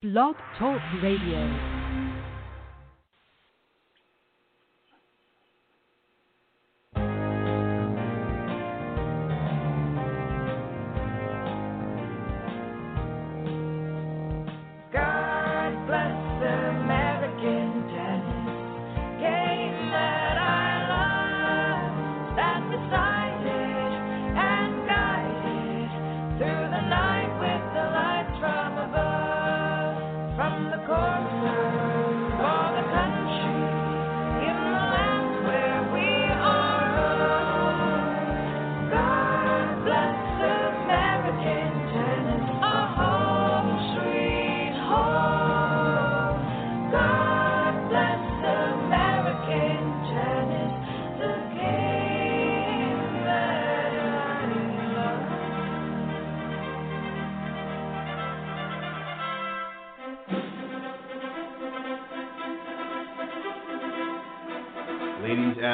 Blog Talk Radio.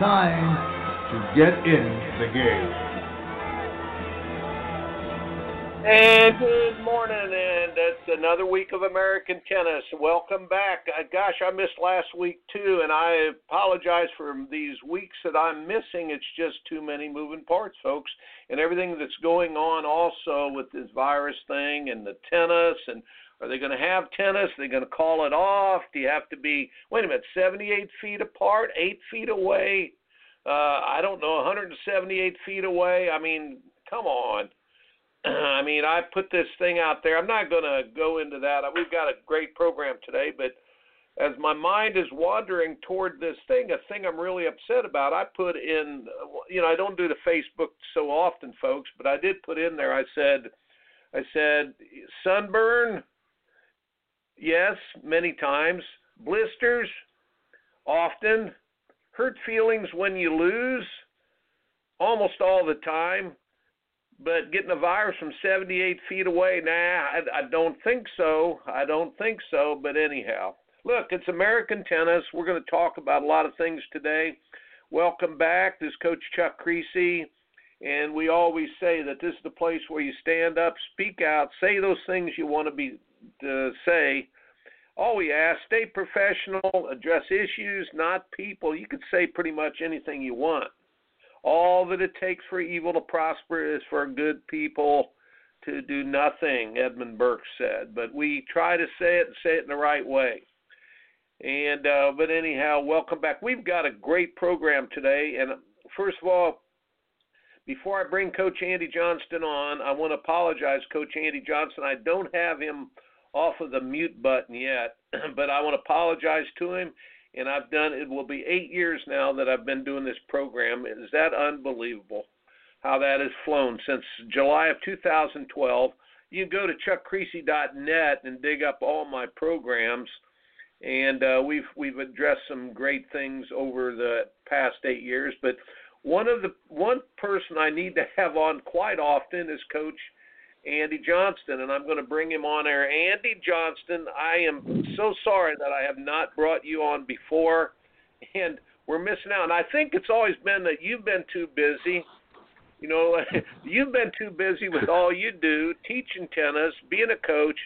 time to get in the game. And good morning, and it's another week of American tennis. Welcome back. Uh, gosh, I missed last week too, and I apologize for these weeks that I'm missing. It's just too many moving parts, folks, and everything that's going on also with this virus thing and the tennis. And are they going to have tennis? Are they going to call it off? Do you have to be, wait a minute, 78 feet apart, eight feet away? Uh, I don't know, 178 feet away? I mean, come on. I mean, I put this thing out there. I'm not going to go into that. We've got a great program today, but as my mind is wandering toward this thing, a thing I'm really upset about, I put in, you know, I don't do the Facebook so often, folks, but I did put in there. I said, I said, sunburn, yes, many times, blisters, often, hurt feelings when you lose, almost all the time but getting a virus from 78 feet away, nah, I, I don't think so. I don't think so. But anyhow, look, it's American tennis. We're going to talk about a lot of things today. Welcome back. This is Coach Chuck Kriese. And we always say that this is the place where you stand up, speak out, say those things you want to be to say. All we ask, stay professional, address issues, not people. You could say pretty much anything you want. All that it takes for evil to prosper is for good people to do nothing, Edmund Burke said. But we try to say it and say it in the right way. And uh, but anyhow, welcome back. We've got a great program today. And first of all, before I bring Coach Andy Johnston on, I want to apologize, Coach Andy Johnston. I don't have him off of the mute button yet, but I want to apologize to him and I've done it will be eight years now that I've been doing this program. Is that unbelievable? How that has flown since July of 2012. You can go to chuckkriese.net and dig up all my programs, and uh, we've we've addressed some great things over the past eight years. But one of the one person I need to have on quite often is Coach Andy Johnston, and I'm going to bring him on air. Andy Johnston, I am so sorry that I have not brought you on before, and we're missing out. And I think it's always been that you've been too busy. You know, you've been too busy with all you do, teaching tennis, being a coach,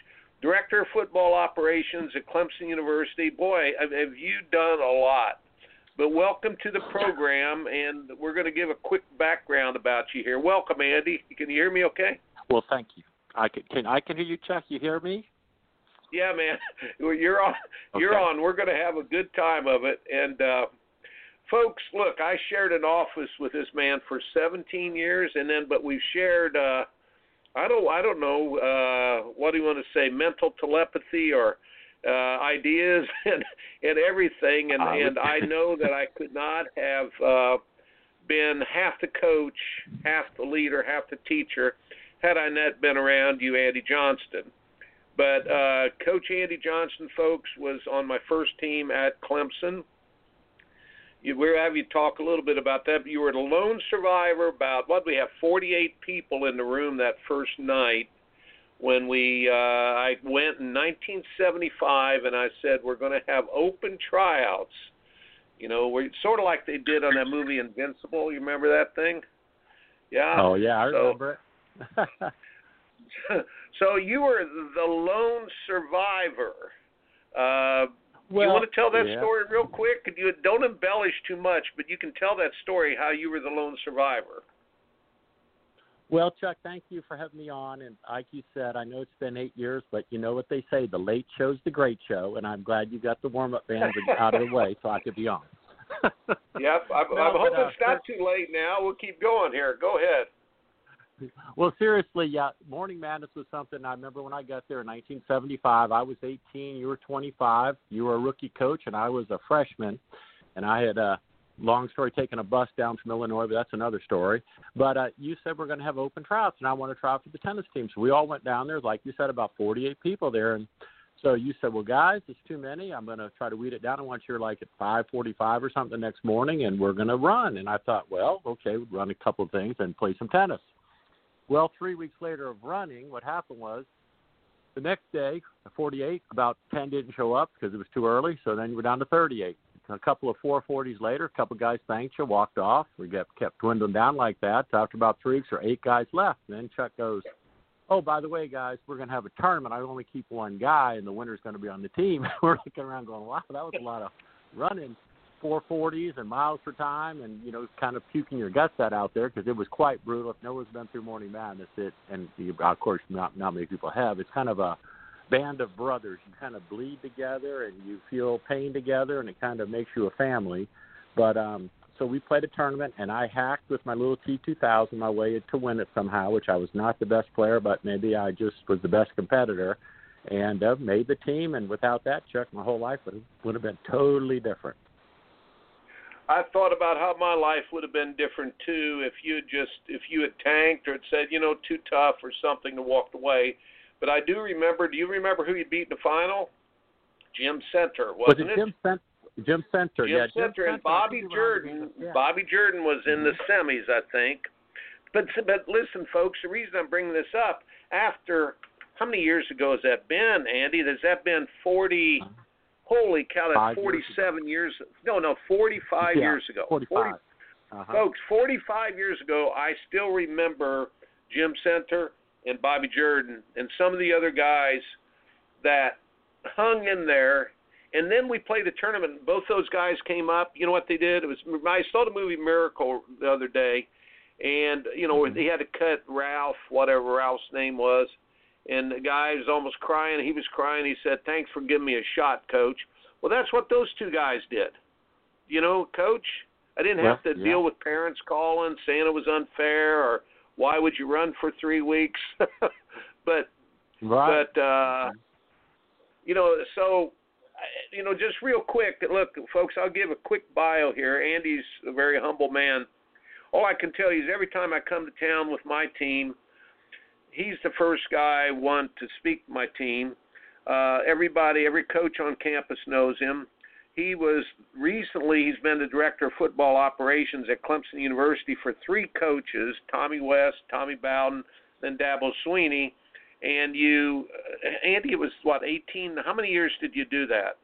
director of football operations at Clemson University. Boy, have have you done a lot. But welcome to the program, and we're going to give a quick background about you here. Welcome, Andy. Can you hear me okay? Well, thank you. I can, can I can hear you, Chuck. You hear me? Yeah, man. You're on. You're on. We're going to have a good time of it. And uh, folks, look, I shared an office with this man for 17 years, and then but we've shared. Uh, I don't. I don't know. Uh, what do you want to say? Mental telepathy or uh, ideas and and everything. And I and I know that I could not have uh, been half the coach, half the leader, half the teacher had I not been around you, Andy Johnston. But uh, Coach Andy Johnston, folks, was on my first team at Clemson. You, we'll have you talk a little bit about that. But you were the lone survivor. About what we have 48 people in the room that first night when we uh, I went in 1975 and I said we're going to have open tryouts. You know, we're sort of like they did on that movie Invincible. You remember that thing? Yeah. Oh yeah, I So- remember it. so you were the lone survivor. Uh, well, you want to tell that yeah. story real quick? You don't embellish too much, but you can tell that story how you were the lone survivor. Well, Chuck, thank you for having me on. And like you said, I know it's been eight years, but you know what they say: the late show's the great show. And I'm glad you got the warm-up band out of the way so I could be on. Yep, I, No, I hope but, uh, it's not too late now. We'll keep going here. Go ahead. Well, seriously, yeah, Morning Madness was something I remember when I got there in 1975. I was 18, you were 25. You were a rookie coach, and I was a freshman. And I had, uh, long story, taken a bus down from Illinois, but that's another story. But uh, you said we're going to have open tryouts, and I want to try out for the tennis team. So we all went down there, like you said, about 48 people there. And so you said, well, guys, it's too many. I'm going to try to weed it down. I want you like at 5:45 or something the next morning, and we're going to run. And I thought, well, okay, we'd run a couple of things and play some tennis. Well, three weeks later of running, what happened was the next day, 48, about 10 didn't show up because it was too early. So then you were down to 38. A couple of 440s later, a couple of guys thanked you, walked off. We got kept dwindling down like that. So after about three weeks, there were eight guys left. And then Chuck goes, "Oh, by the way, guys, we're going to have a tournament. I only keep one guy, and the winner's going to be on the team." we're looking around, going, "Wow, that was a lot of running." 440s and miles per time, and you know, kind of puking your guts out out there because it was quite brutal. If no one's been through Morning Madness, it and of course not not many people have. It's kind of a band of brothers. You kind of bleed together and you feel pain together, and it kind of makes you a family. But um, so we played a tournament, and I hacked with my little T2000 my way to win it somehow, which I was not the best player, but maybe I just was the best competitor, and uh, made the team. And without that, Chuck, my whole life would would have been totally different. I thought about how my life would have been different too if you had just if you had tanked or had said you know too tough or something and walked away. But I do remember. Do you remember who you beat in the final? Jim Center, Was wasn't it Jim Center? Jim Center, Jim yeah. Jim Center and Center, Bobby think he went on to Jordan. yeah. Bobby Jordan was in the mm-hmm. semis, I think. But but listen, folks, the reason I'm bringing this up after how many years ago has that been, Andy? Has that been 40? Holy cow, that's Five years 47 years. No, no, 45 Yeah, years ago. 45. 40 Uh-huh. Folks, 45 years ago, I still remember Jim Center and Bobby Jordan and some of the other guys that hung in there. And then we played a tournament. Both those guys came up. You know what they did? It was I saw the movie Miracle the other day, and you know Mm-hmm. they had to cut Ralph, whatever Ralph's name was, and the guy was almost crying. He was crying. He said, "Thanks for giving me a shot, coach." Well, that's what those two guys did. You know, coach, I didn't have Yeah, to yeah. deal with parents calling saying it was unfair or why would you run for three weeks. but Right. but uh, you know, so you know, just real quick. Look, folks, I'll give a quick bio here. Andy's a very humble man. All I can tell you is every time I come to town with my team, he's the first guy I want to speak to my team. Uh, everybody, every coach on campus knows him. He was recently he's been the director of football operations at Clemson University for three coaches: Tommy West, Tommy Bowden, then Dabo Swinney. And you, uh, Andy, it was what 18? How many years did you do that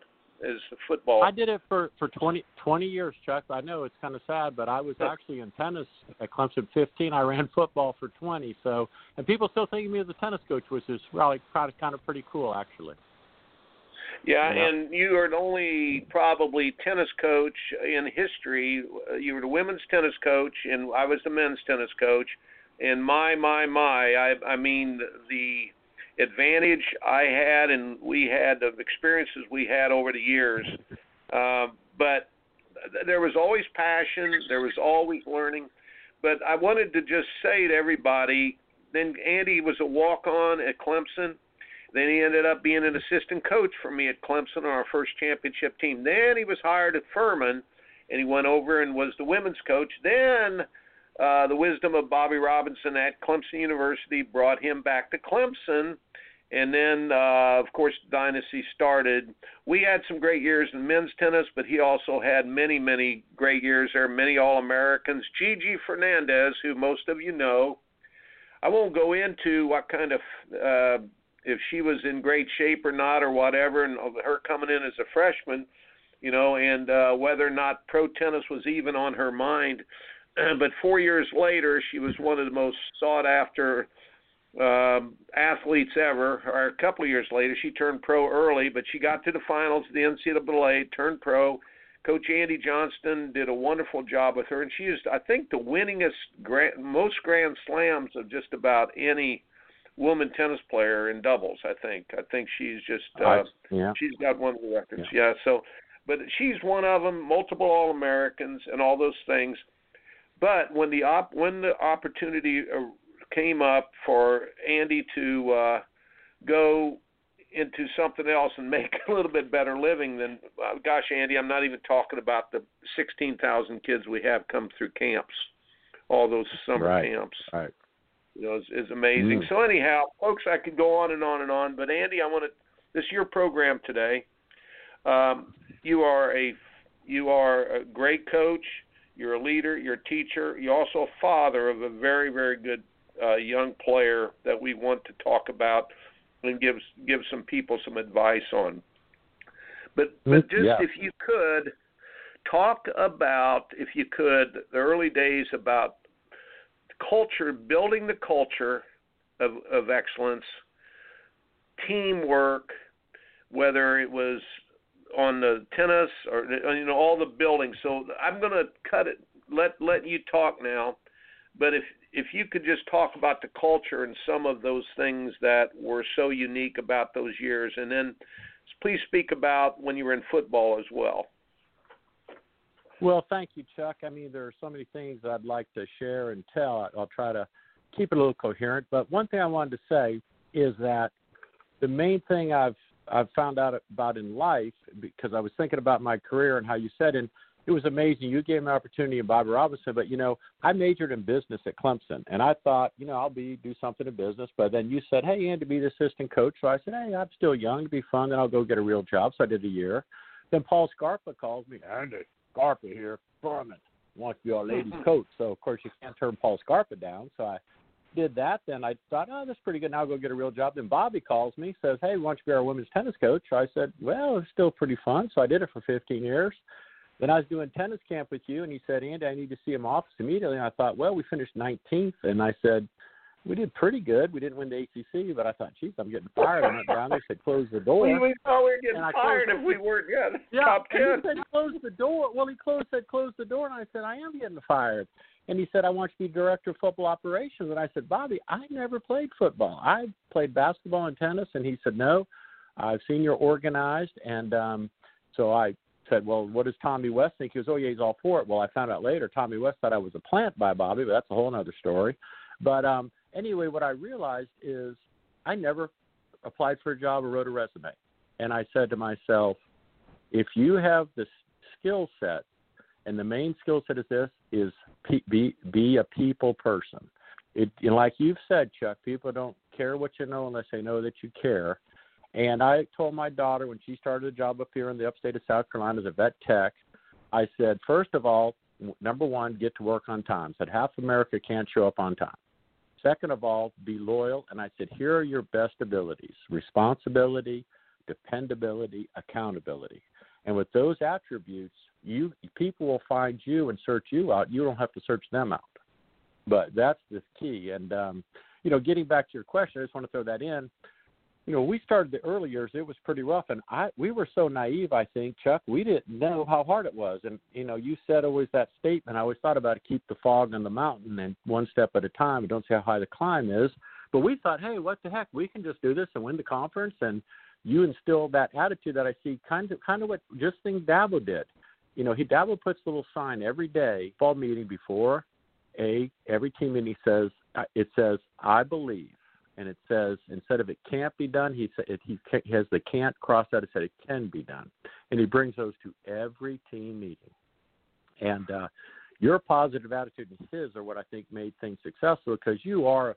a football? I did it for for 20, 20 years, Chuck. I know it's kind of sad, but I was actually in tennis at Clemson 15. I ran football for 20. So, and people still think of me as a tennis coach, which is really kind of kind of pretty cool, actually. Yeah, Yeah. and you are the only probably tennis coach in history. You were the women's tennis coach, and I was the men's tennis coach. And my, my, my, I, I mean the advantage I had and we had, the experiences we had over the years. Uh, but th- there was always passion. There was always learning. But I wanted to just say to everybody. Then Andy was a walk-on at Clemson. Then he ended up being an assistant coach for me at Clemson on our first championship team. Then he was hired at Furman, and he went over and was the women's coach. Then uh, the wisdom of Bobby Robinson at Clemson University brought him back to Clemson, and then uh, of course dynasty started. We had some great years in men's tennis, but he also had many many great years there, many All Americans. Gigi Fernandez, who most of you know, I won't go into what kind of uh, if she was in great shape or not or whatever, and her coming in as a freshman, you know, and uh, whether or not pro tennis was even on her mind. but four years later, she was one of the most sought after um, athletes ever. Or a couple of years later, she turned pro early, but she got to the finals of the NCAA, turned pro. Coach Andy Johnston did a wonderful job with her, and she is, I think, the winningest, grand, most Grand Slams of just about any woman tennis player in doubles. I think. I think she's just, uh, yeah. she's got one of the records. Yeah. yeah. So, but she's one of them. Multiple All Americans and all those things. But when the op when the opportunity uh, came up for Andy to uh, go into something else and make a little bit better living than uh, gosh Andy I'm not even talking about the 16,000 kids we have come through camps all those summer right. camps. Right. You know is, is amazing. Mm. so anyhow folks I could go on and on and on but Andy I want to this is your program today. Um, you are a you are a great coach you're a leader you're a teacher you're also a father of a very very good uh, young player that we want to talk about and give give some people some advice on. But but Mm, just yeah. if you could talk about if you could the early days about culture, building the culture of of excellence, teamwork, whether it was on the tennis or you know all the buildings. So I'm going to cut it. Let let you talk now. But if if you could just talk about the culture and some of those things that were so unique about those years, and then please speak about when you were in football as well. Well, thank you, Chuck. I mean, there are so many things I'd like to share and tell. I'll try to keep it a little coherent. But one thing I wanted to say is that the main thing I've I've found out about in life because I was thinking about my career and how you said, and it was amazing. You gave me an opportunity in Bobby Robinson, but you know, I majored in business at Clemson, and I thought, you know, I'll be do something in business. But then you said, hey, Andy, be the assistant coach. So I said, hey, I'm still young, it'd be fun. Then I'll go get a real job. So I did a year. Then Paul Scarpa calls me, Andy Scarpa here, Furman wants to be our ladies coach. So of course you can't turn Paul Scarpa down. So I did that. Then I thought, oh, that's pretty good. Now I'll go get a real job. Then Bobby calls me, says, hey, why don't you be our women's tennis coach? I said, well, it's still pretty fun. So I did it for 15 years. Then I was doing tennis camp with you, and he said, Andy, I need to see him office immediately. And I thought, well, we finished 19th. And I said, we did pretty good. We didn't win the ACC, but I thought, geez, I'm getting fired. I went down there, said, close the door. We, we thought we were getting fired if we weren't good. Yeah, top and he said close the door. Well, he closed said close the door, and I said I am getting fired. And he said I want you to be director of football operations. And I said Bobby, I never played football. I played basketball and tennis. And he said No, I've seen you're organized. And um, so I said, Well, what does Tommy West think? He goes, Oh yeah, he's all for it. Well, I found out later Tommy West thought I was a plant by Bobby, but that's a whole other story. But um, anyway, what I realized is I never applied for a job or wrote a resume. And I said to myself, if you have the skill set, and the main skill set is this, is be be a people person. It like you've said, Chuck. People don't care what you know unless they know that you care. And I told my daughter when she started a job up here in the upstate of South Carolina as a vet tech, I said, first of all, number one, get to work on time. Said half America can't show up on time. Second of all, be loyal. And I said, here are your best abilities: responsibility, dependability, accountability. And with those attributes, you people will find you and search you out. You don't have to search them out. But that's the key. And um, you know, getting back to your question, I just want to throw that in. You know, we started the early years; it was pretty rough, and I we were so naive. I think Chuck, we didn't know how hard it was. And you know, you said always that statement. I always thought about it: keep the fog on the mountain, and one step at a time. We don't see how high the climb is. But we thought, hey, what the heck? We can just do this and win the conference. And you instilled that attitude that I see kind of kind of what just thing Dabo did. You know, he Dabo puts a little sign every day, fall meeting before a every team meeting. He says uh, it says I believe, and it says instead of it can't be done, he sa- it, he, has the can't cross out. It said it can be done, and he brings those to every team meeting. And uh, your positive attitude and his are what I think made things successful because you are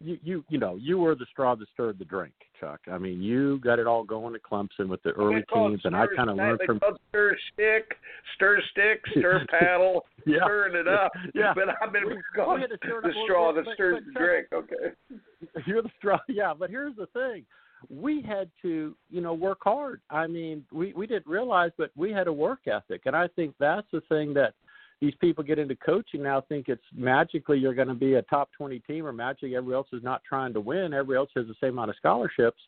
you you you know you were the straw that stirred the drink, Chuck. I mean, you got it all going at Clemson with the early teams, and I kind of learned from stir stick, stir stick, stir paddle, yeah. stirring it up. Yeah. But I've been We- calling we had to stir it the straw that stirs but- the drink. Okay. You're the straw, yeah. But here's the thing: we had to, you know, work hard. I mean, we we didn't realize, but we had a work ethic, and I think that's the thing that these people get into coaching now think it's magically you're going to be a top 20 team or magically everybody else is not trying to win. Everybody else has the same amount of scholarships.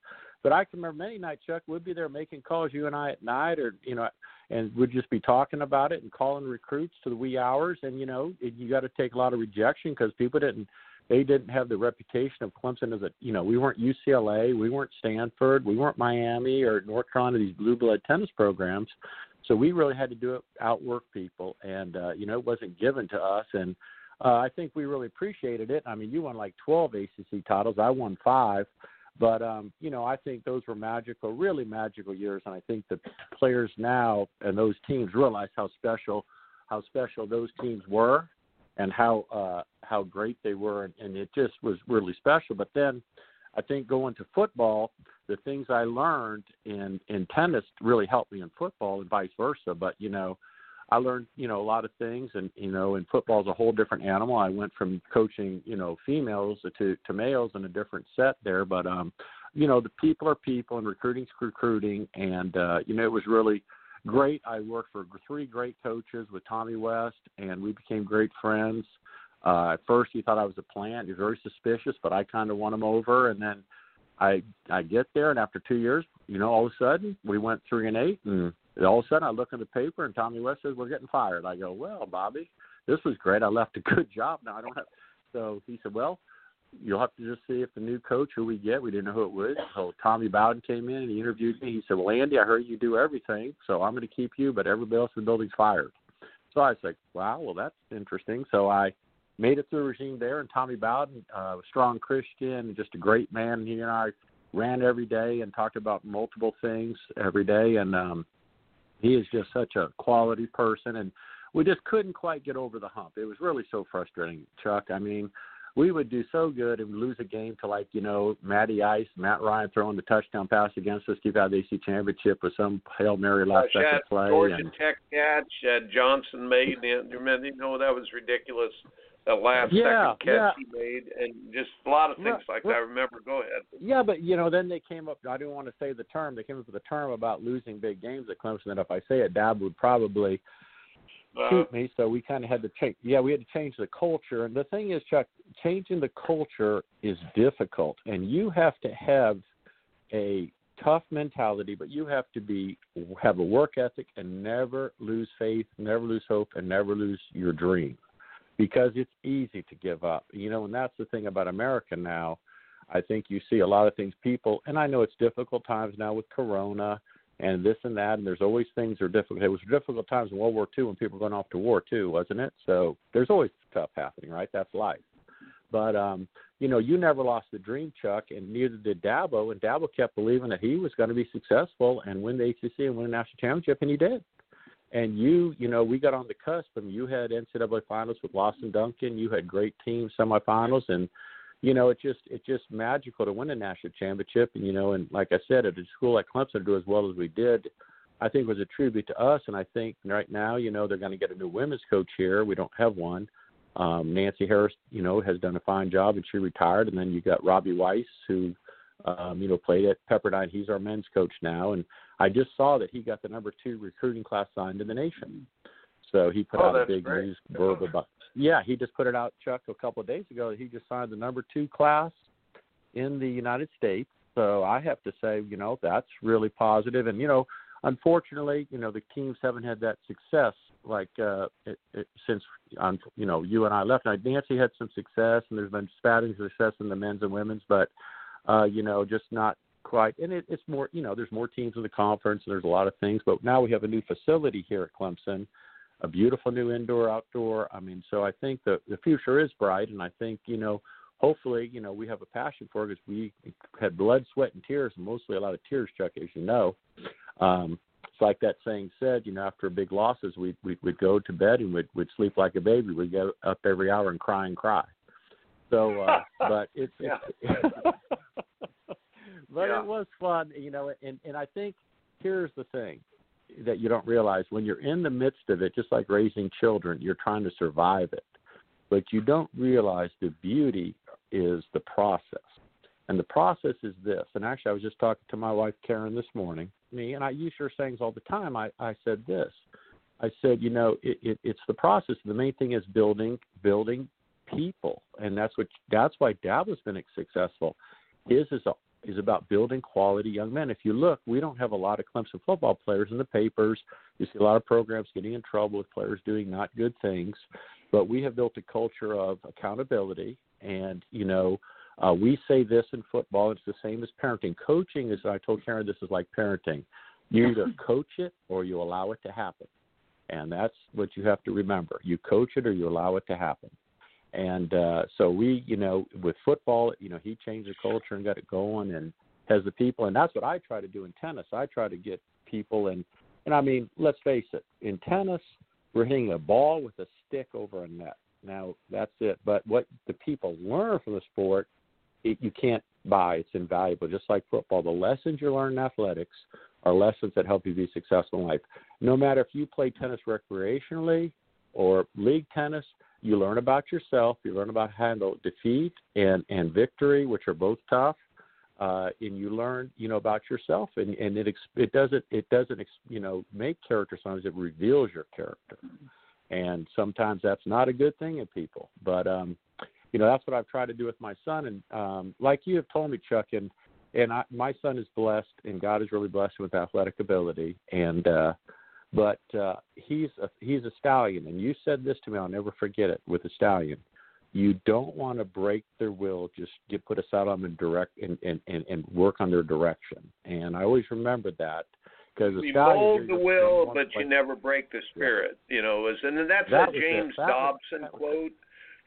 But I can remember many nights, Chuck, we'd be there making calls, you and I at night, or you know, and we'd just be talking about it and calling recruits to the wee hours. And you know, you got to take a lot of rejection because people didn't, they didn't have the reputation of Clemson as a, you know, we weren't UCLA, we weren't Stanford, we weren't Miami or North Carolina, these blue blood tennis programs. So we really had to do it, outwork people, and uh, you know, it wasn't given to us. And uh, I think we really appreciated it. I mean, you won like 12 ACC titles, I won five. But um, you know, I think those were magical, really magical years, and I think the players now and those teams realize how special, how special those teams were, and how uh, how great they were, and, and it just was really special. But then, I think going to football, the things I learned in in tennis really helped me in football, and vice versa. But you know, I learned you know a lot of things, and you know, in football is a whole different animal. I went from coaching you know females to to males in a different set there, but um, you know, the people are people, and recruiting's recruiting, and uh, you know, it was really great. I worked for three great coaches with Tommy West, and we became great friends. Uh, at first, he thought I was a plant. He was very suspicious, but I kind of won him over, and then I I get there, and after two years, you know, all of a sudden we went three and eight, and all of a sudden I look in the paper, and Tommy West says we're getting fired. I go, well, Bobby, this was great. I left a good job. Now I don't have. So he said, well, you'll have to just see if the new coach who we get. We didn't know who it was. So Tommy Bowden came in and he interviewed me. He said, well, Andy, I heard you do everything, so I'm going to keep you, but everybody else in the building's fired. So I was like, wow, well that's interesting. So I made it through the regime there, and Tommy Bowden, uh, a strong Christian, just a great man. He and I ran every day and talked about multiple things every day, and um, he is just such a quality person. And we just couldn't quite get over the hump. It was really so frustrating, Chuck. I mean, we would do so good and lose a game to like you know Matty Ice, Matt Ryan throwing the touchdown pass against us, keep out the AC championship with some hail mary last Uh, second play. Georgia and, Tech catch, uh, Johnson made. And, you remember, you know, that was ridiculous. The last Yeah, second catch yeah. he made, and just a lot of things Right, like right. that. I remember. Go ahead. Yeah, but you know, then they came up. I didn't want to say the term. They came up with a term about losing big games at Clemson. That if I say it, Dabo would probably Uh, shoot me. So we kind of had to change. Yeah, we had to change the culture. And the thing is, Chuck, changing the culture is difficult, and you have to have a tough mentality, but you have to be have a work ethic and never lose faith, never lose hope, and never lose your dream, because it's easy to give up. You know, and that's the thing about America now. I think you see a lot of things people, and I know it's difficult times now with Corona and this and that, and there's always things that are difficult. It was difficult times in World War II when people were going off to war too, wasn't it? So there's always stuff happening, right? That's life. But um, you know, you never lost the dream, Chuck, and neither did Dabo. And Dabo kept believing that he was going to be successful and win the ACC and win a national championship, and he did. And you, you know, we got on the cusp. I mean, you had NCAA finals with Lawson Duncan. You had great team semifinals, and you know, it's just it's just magical to win a national championship. And you know, and like I said, at a school like Clemson to do as well as we did, I think was a tribute to us. And I think right now, you know, they're going to get a new women's coach here. We don't have one. Um, Nancy Harris, you know, has done a fine job, and she retired. And then you got Robbie Weiss, who, um, you know, played at Pepperdine. He's our men's coach now, and I just saw that he got the number two recruiting class signed in the nation. So he put Oh, out a big great. news blurb about. Yeah, he just put it out, Chuck, a couple of days ago. He just signed the number two class in the United States. So I have to say, you know, that's really positive. And you know, unfortunately, you know, the teams haven't had that success like uh, it, it, since um, you know you and I left. Now, Nancy had some success, and there's been spatting success in the men's and women's, but uh, you know, just not quite. And it, it's more, you know, there's more teams in the conference, and there's a lot of things. But now we have a new facility here at Clemson, a beautiful new indoor outdoor. I mean, so I think the the future is bright, and I think you know. Hopefully, you know we have a passion for it because we had blood, sweat, and tears, and mostly a lot of tears, Chuck, as you know. Um, it's like that saying said, you know, after big losses, we'd, we'd, we'd go to bed and we'd, we'd sleep like a baby. We'd get up every hour and cry and cry. So, uh, but it's, Yeah. but Yeah. it was fun, you know. And and I think here's the thing that you don't realize when you're in the midst of it, just like raising children, you're trying to survive it, but you don't realize the beauty is the process. And the process is this. And actually, I was just talking to my wife Karen this morning. Me and I use her sayings all the time. I I said this. I said, you know, it, it, it's the process. The main thing is building building people, and that's what that's why Dad has been successful. His is a, is about building quality young men. If you look, we don't have a lot of Clemson football players in the papers. You see a lot of programs getting in trouble with players doing not good things, but we have built a culture of accountability. And you know, uh, we say this in football. It's the same as parenting. Coaching is. I told Karen this is like parenting. You either coach it or you allow it to happen. And that's what you have to remember. You coach it or you allow it to happen. And uh, so we, you know, with football, you know, he changed the culture and got it going and has the people. And that's what I try to do in tennis. I try to get people and, and I mean, let's face it, in tennis, we're hitting a ball with a stick over a net. Now that's it. But what the people learn from the sport, it, you can't buy. It's invaluable. Just like football, the lessons you learn in athletics are lessons that help you be successful in life. No matter if you play tennis recreationally or league tennis, you learn about yourself. You learn about handle defeat and and victory, which are both tough. Uh, and you learn, you know, about yourself, and and it ex- it doesn't it doesn't ex- you know make character. Sometimes it reveals your character, and sometimes that's not a good thing in people. But um, you know, that's what I've tried to do with my son, and um, like you have told me, Chuck, and and I, my son is blessed, and God is really blessed with athletic ability, and uh, but uh, he's a, he's a stallion, and you said this to me. I'll never forget it. With a stallion, you don't want to break their will. Just get put aside on them and direct and, and, and, and work on their direction. And I always remember that because You stallion, mold the will, but you never break the spirit. You know, is and that's That a. James That Dobson was it. quote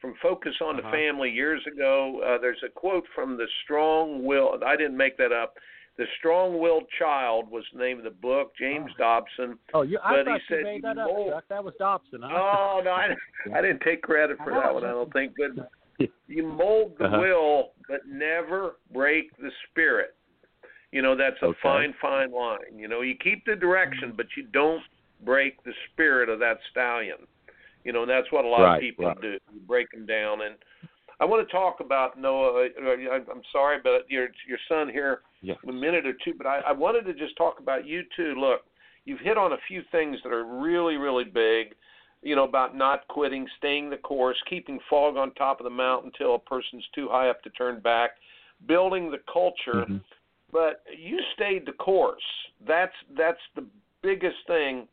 from Focus on the Uh-huh. Family years ago. Uh, there's a quote from the Strong Will. I didn't make that up. The Strong Willed Child was the name of the book. James Dobson. Oh, you, I but he thought said you made that up, mold- Chuck. That was Dobson. Huh? Oh no, I, I didn't take credit for that one. I don't think, but you mold the Uh-huh. will, but never break the spirit. You know that's a Okay. fine, fine line. You know, you keep the direction, but you don't break the spirit of that stallion. You know, and that's what a lot Right, of people right. do. You break them down, and I want to talk about Noah. uh, I- I'm sorry, but your your son here in a minute or two. But I, I wanted to just talk about you too. Look, you've hit on a few things that are really, really big. You know about not quitting, staying the course, keeping fog on top of the mountain until a person's too high up to turn back, building the culture. Mhm. But you stayed the course. That's that's the biggest thing.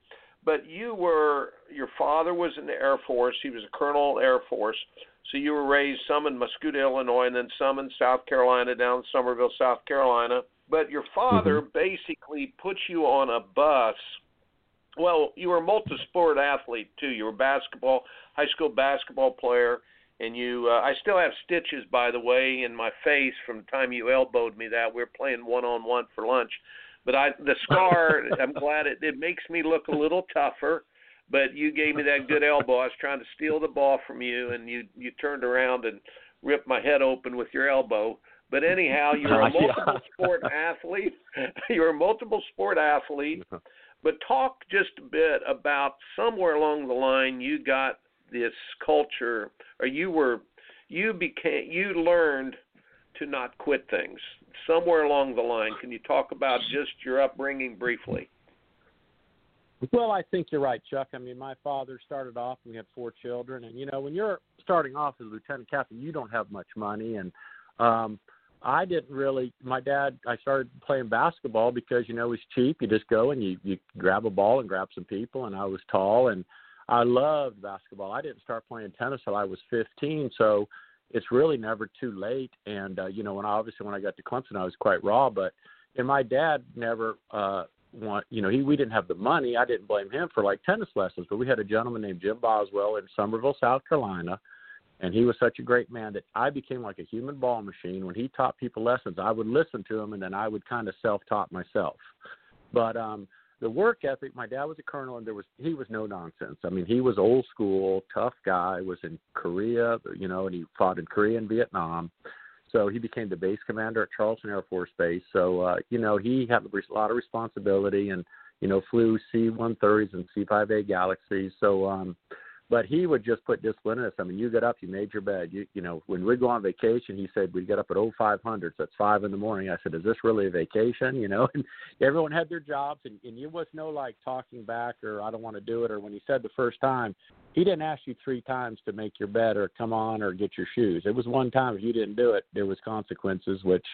But you were your father was in the Air Force. He was a colonel Air Force. So you were raised some in Mascoutah, Illinois, and then some in South Carolina, down in Summerville, South Carolina. But your father basically put you on a bus. Well, you were a multi-sport athlete too. You were a basketball, high school basketball player, and you. Uh, I still have stitches, by the way, in my face from the time you elbowed me. That we were playing one-on-one for lunch, but I the scar. I'm glad it it makes me look a little tougher. But you gave me that good elbow. I was trying to steal the ball from you, and you you turned around and ripped my head open with your elbow. But anyhow, you're a multiple sport athlete. You're a multiple sport athlete. But talk just a bit about somewhere along the line you got this culture, or you were, you became, you learned to not quit things. Somewhere along the line, can you talk about just your upbringing briefly? Well, I think you're right, Chuck. I mean, my father started off and we had four children, and you know, when you're starting off as a lieutenant captain, you don't have much money, and um, I didn't really. My dad, I started playing basketball because you know it's cheap. You just go and you you grab a ball and grab some people, and I was tall and I loved basketball. I didn't start playing tennis till I was 15, so it's really never too late. And uh, you know, when I, obviously when I got to Clemson, I was quite raw, but and my dad never uh want you know he we didn't have the money i didn't blame him for like tennis lessons but we had a gentleman named jim boswell in summerville south carolina and he was such a great man that i became like a human ball machine when he taught people lessons i would listen to him and then i would kind of self taught myself but um the work ethic. My dad was a colonel, and there was he was no nonsense. I mean, he was old school, tough guy. Was in Korea, you know, and he fought in Korea and Vietnam. So he became the base commander at Charleston Air Force Base. So uh, you know, he had a lot of responsibility and you know flew C-130s and C-5A Galaxies. So um, but he would just put discipline in us. I mean, you get up, you made your bed. You you know, when we'd go on vacation, he said we'd get up at oh five hundred, so it's five in the morning. I said, Is this really a vacation? You know, and everyone had their jobs and, and you was no like talking back or I don't want to do it or when he said the first time, he didn't ask you three times to make your bed or come on or get your shoes. It was one time if you didn't do it, there was consequences, which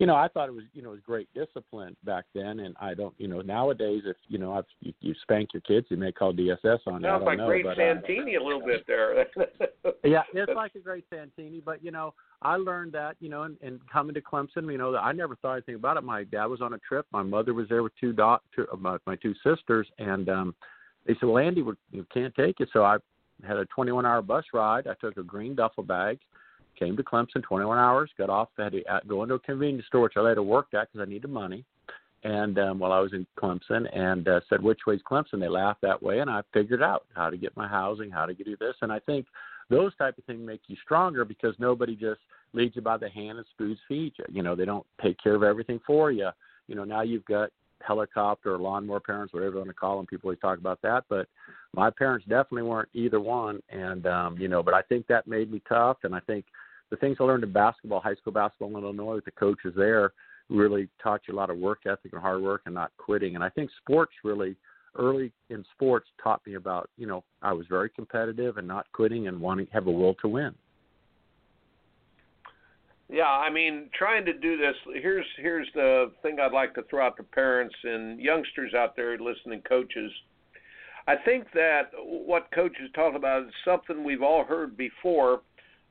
you know, I thought it was, you know, it was great discipline back then, and I don't, you know, nowadays if you know, if you, you spank your kids, you may call DSS on. Sounds like know, great Santini uh, a little bit there. yeah, it's like a great Santini, but you know, I learned that, you know, and, and coming to Clemson, you know, I never thought anything about it. My dad was on a trip, my mother was there with two dot, two, my, my two sisters, and um they said, "Well, Andy, we you can't take it," so I had a 21-hour bus ride. I took a green duffel bag came to Clemson 21 hours, got off, had to go into a convenience store, which I later worked at because I needed money. And um, while I was in Clemson, and uh, said, "Which way's Clemson?" They laughed that way, and I figured out how to get my housing, how to do this. And I think those type of things make you stronger because nobody just leads you by the hand and spoons feed you. You know, they don't take care of everything for you. You know, now you've got helicopter or lawnmower parents, whatever you want to call them. People always talk about that, but my parents definitely weren't either one. And um, you know, but I think that made me tough, and I think the things I learned in basketball, high school basketball in Illinois with the coaches there, really taught you a lot of work ethic and hard work and not quitting. And I think sports really early in sports taught me about, you know, I was very competitive and not quitting and wanting to have a will to win. Yeah, I mean, trying to do this. Here's here's the thing I'd like to throw out to parents and youngsters out there listening, coaches. I think that what coaches talk about is something we've all heard before,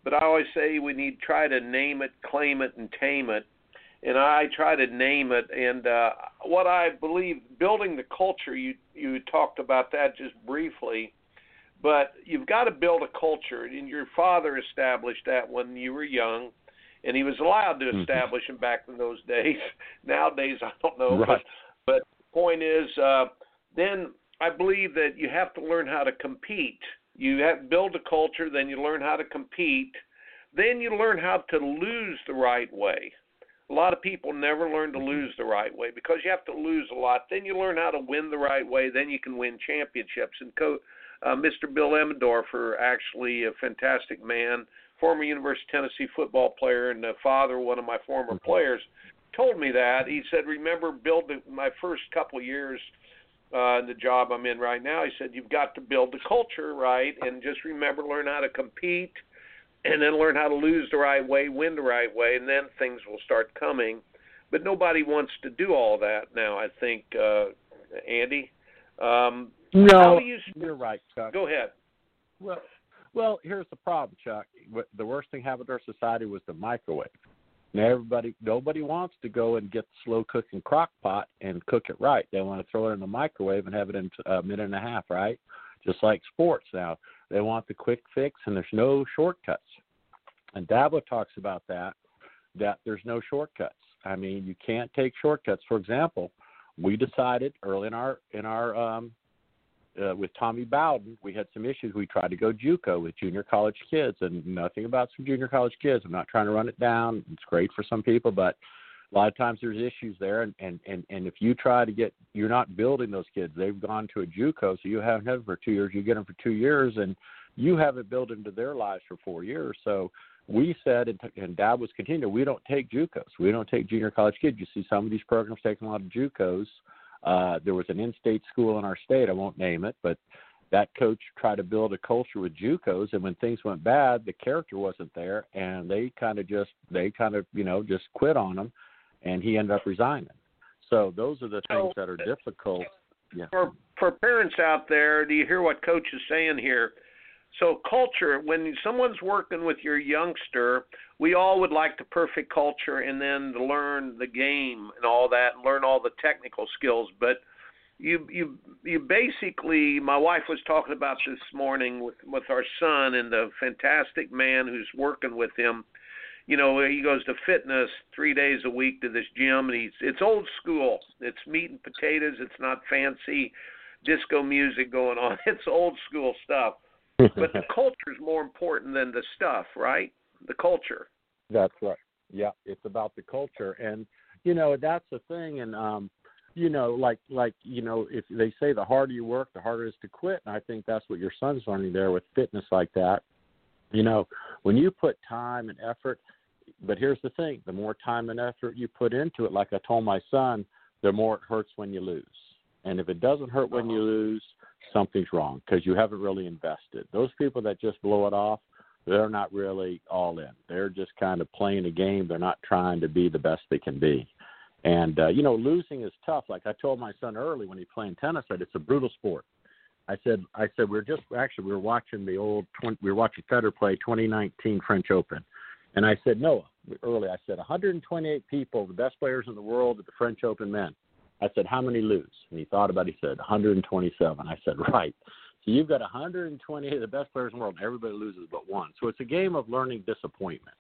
but I always say we need to try to name it, claim it, and tame it. And I try to name it. And uh, what I believe, building the culture, you you talked about that just briefly, but you've got to build a culture. And your father established that when you were young, and he was allowed to Mm-hmm. establish them back in those days. Nowadays, I don't know. Right. But but the point is, uh, then I believe that you have to learn how to compete you have build a culture, then you learn how to compete, then you learn how to lose the right way. A lot of people never learn to lose the right way because you have to lose a lot. Then you learn how to win the right way. Then you can win championships. And co- uh, Mr. Bill Emmendorfer, actually a fantastic man, former University of Tennessee football player and the father of one of my former players, told me that. He said, "Remember, build my first couple of years." Uh, the job I'm in right now. He said you've got to build the culture right, and just remember learn how to compete, and then learn how to lose the right way, win the right way, and then things will start coming. But nobody wants to do all that now. I think, uh, Andy. Um, No, how do you? you're right, Chuck. Go ahead. Well, well, here's the problem, Chuck. The worst thing happened to our society was the microwave. Now everybody, nobody wants to go and get the slow cooking crock pot and cook it right. They want to throw it in the microwave and have it in a minute and a half, right? Just like sports now, they want the quick fix, and there's no shortcuts. And Dabo talks about that, that there's no shortcuts. I mean, you can't take shortcuts. For example, we decided early in our in our um, uh, with Tommy Bowden, we had some issues. We tried to go JUCO with junior college kids, and nothing about some junior college kids. I'm not trying to run it down. It's great for some people, but a lot of times there's issues there. And and and and if you try to get, you're not building those kids. They've gone to a JUCO, so you haven't had them for two years. You get them for two years, and you haven't built into their lives for four years. So we said, and, and Dad was continuing, we don't take JUCOs. We don't take junior college kids. You see some of these programs taking a lot of JUCOs. Uh, Uh, there was an in-state school in our state. I won't name it, but that coach tried to build a culture with JUCOs, and when things went bad, the character wasn't there, and they kind of just they kind of you know just quit on him, and he ended up resigning. So those are the things that are difficult. Yeah. for for parents out there, do you hear what coach is saying here? So culture, when someone's working with your youngster, we all would like the perfect culture and then to learn the game and all that, and learn all the technical skills. But you you you basically, my wife was talking about this morning with with our son and the fantastic man who's working with him. you know, he goes to fitness three days a week to this gym, and he's it's old school. It's meat and potatoes. It's not fancy disco music going on. It's old school stuff. But the culture is more important than the stuff, right? The culture. That's right. Yeah, it's about the culture, and you know that's the thing. And um, you know, like like you know, if they say the harder you work, the harder it is to quit. And I think that's what your son's learning there with fitness like that. You know, when you put time and effort, but here's the thing: the more time and effort you put into it, like I told my son, the more it hurts when you lose. And if it doesn't hurt when you Uh-huh. lose, something's wrong because you haven't really invested. Those people that just blow it off, they're not really all in. They're just kind of playing a game. They're not trying to be the best they can be. And uh, you know, losing is tough. Like I told my son early when he playing tennis, that it's a brutal sport. I said, I said we're just actually we were watching the old 20, we were watching Federer play 2019 French Open, and I said Noah early. I said 128 people, the best players in the world at the French Open men. I said how many lose? And he thought about. it. He said 127. I said right. So you've got 120 of the best players in the world, and everybody loses but one. So it's a game of learning disappointment.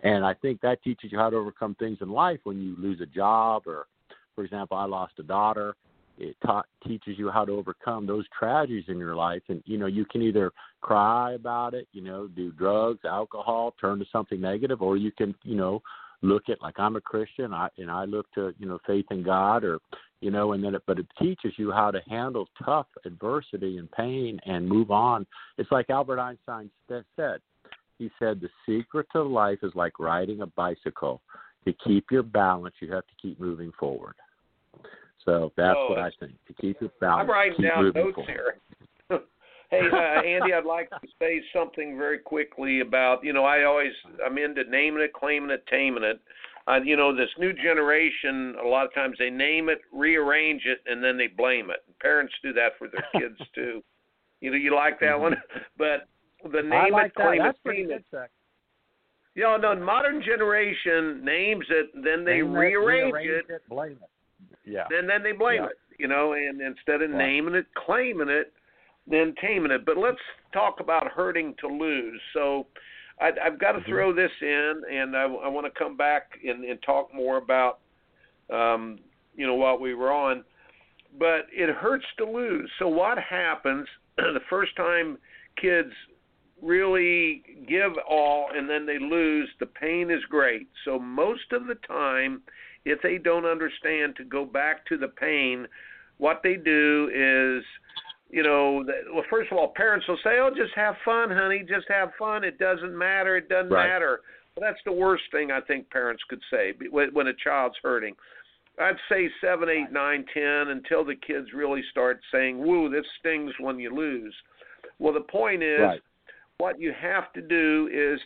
And I think that teaches you how to overcome things in life when you lose a job, or, for example, I lost a daughter. It taught, teaches you how to overcome those tragedies in your life. And, you know, you can either cry about it, you know, do drugs, alcohol, turn to something negative, or you can, you know, look at like I'm a Christian, I and I look to you know faith in God, or you know, and then it, but it teaches you how to handle tough adversity and pain and move on. It's like Albert Einstein said. He said the secret to life is like riding a bicycle. To keep your balance, you have to keep moving forward. So that's Oh, what I think. To keep your balance, I'm writing keep down notes forward. here. Hey, uh, Andy, I'd like to say something very quickly about you know I always I'm into naming it, claiming it, taming it. Uh, you know this new generation. A lot of times they name it, rearrange it, and then they blame it. Parents do that for their kids too. You know, you like that one, but the name like it, that. claim That's it, pretty it. You know, the modern generation names it, then they Name it, rearrange rearrange it, blame it. Yeah. then then they blame Yeah. it. You know, and instead of naming it, claiming it, then taming it. But let's talk about hurting to lose. So I, I've got to Mhm. throw this in, and I, I want to come back and, and talk more about, um, you know, what we were on. But it hurts to lose. So what happens the first time kids really give all and then they lose? The pain is great. So most of the time, if they don't understand to go back to the pain, what they do is you know, that, well, first of all, parents will say, "Oh, just have fun, honey. Just have fun. It doesn't matter. It doesn't Right. matter." Well, that's the worst thing I think parents could say when a child's hurting. I'd say seven, eight, nine, ten, until the kids really start saying, "Woo, this stings when you lose." Well, the point is, Right. what you have to do is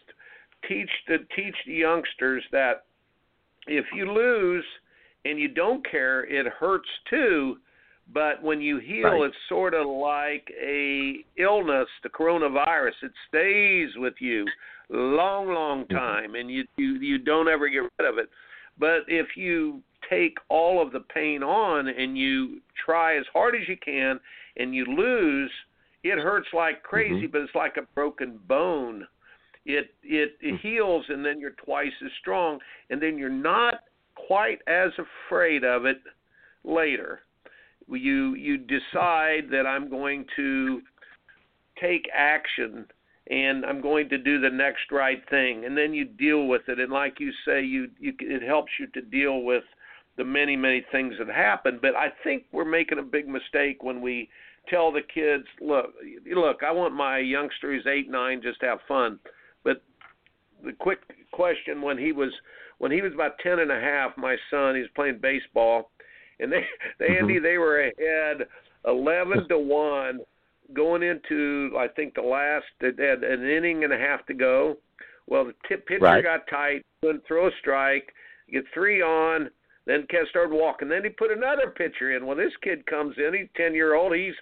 teach the teach the youngsters that if you lose and you don't care, it hurts too. But when you heal, Right. it's sort of like a illness, the coronavirus. It stays with you long, long Mhm. time, and you you you don't ever get rid of it. But if you take all of the pain on and you try as hard as you can, and you lose, it hurts like crazy. Mhm. But it's like a broken bone. It it, it Mhm. heals, and then you're twice as strong, and then you're not quite as afraid of it later you you decide that I'm going to take action and I'm going to do the next right thing and then you deal with it. And like you say you you it helps you to deal with the many many things that happen. But I think we're making a big mistake when we tell the kids look look I want my youngster who's 8 9 just to have fun. But the quick question when he was when he was about ten and a half my son he was playing baseball and they they Mhm. Andy they were ahead eleven to one going into I think the last they had an inning and a half to go. Well, the tip pitcher Right. got tight, couldn't throw a strike, get three on, then Kev started walking. Then he put another pitcher in. Well, this kid comes in, he's ten year old, he's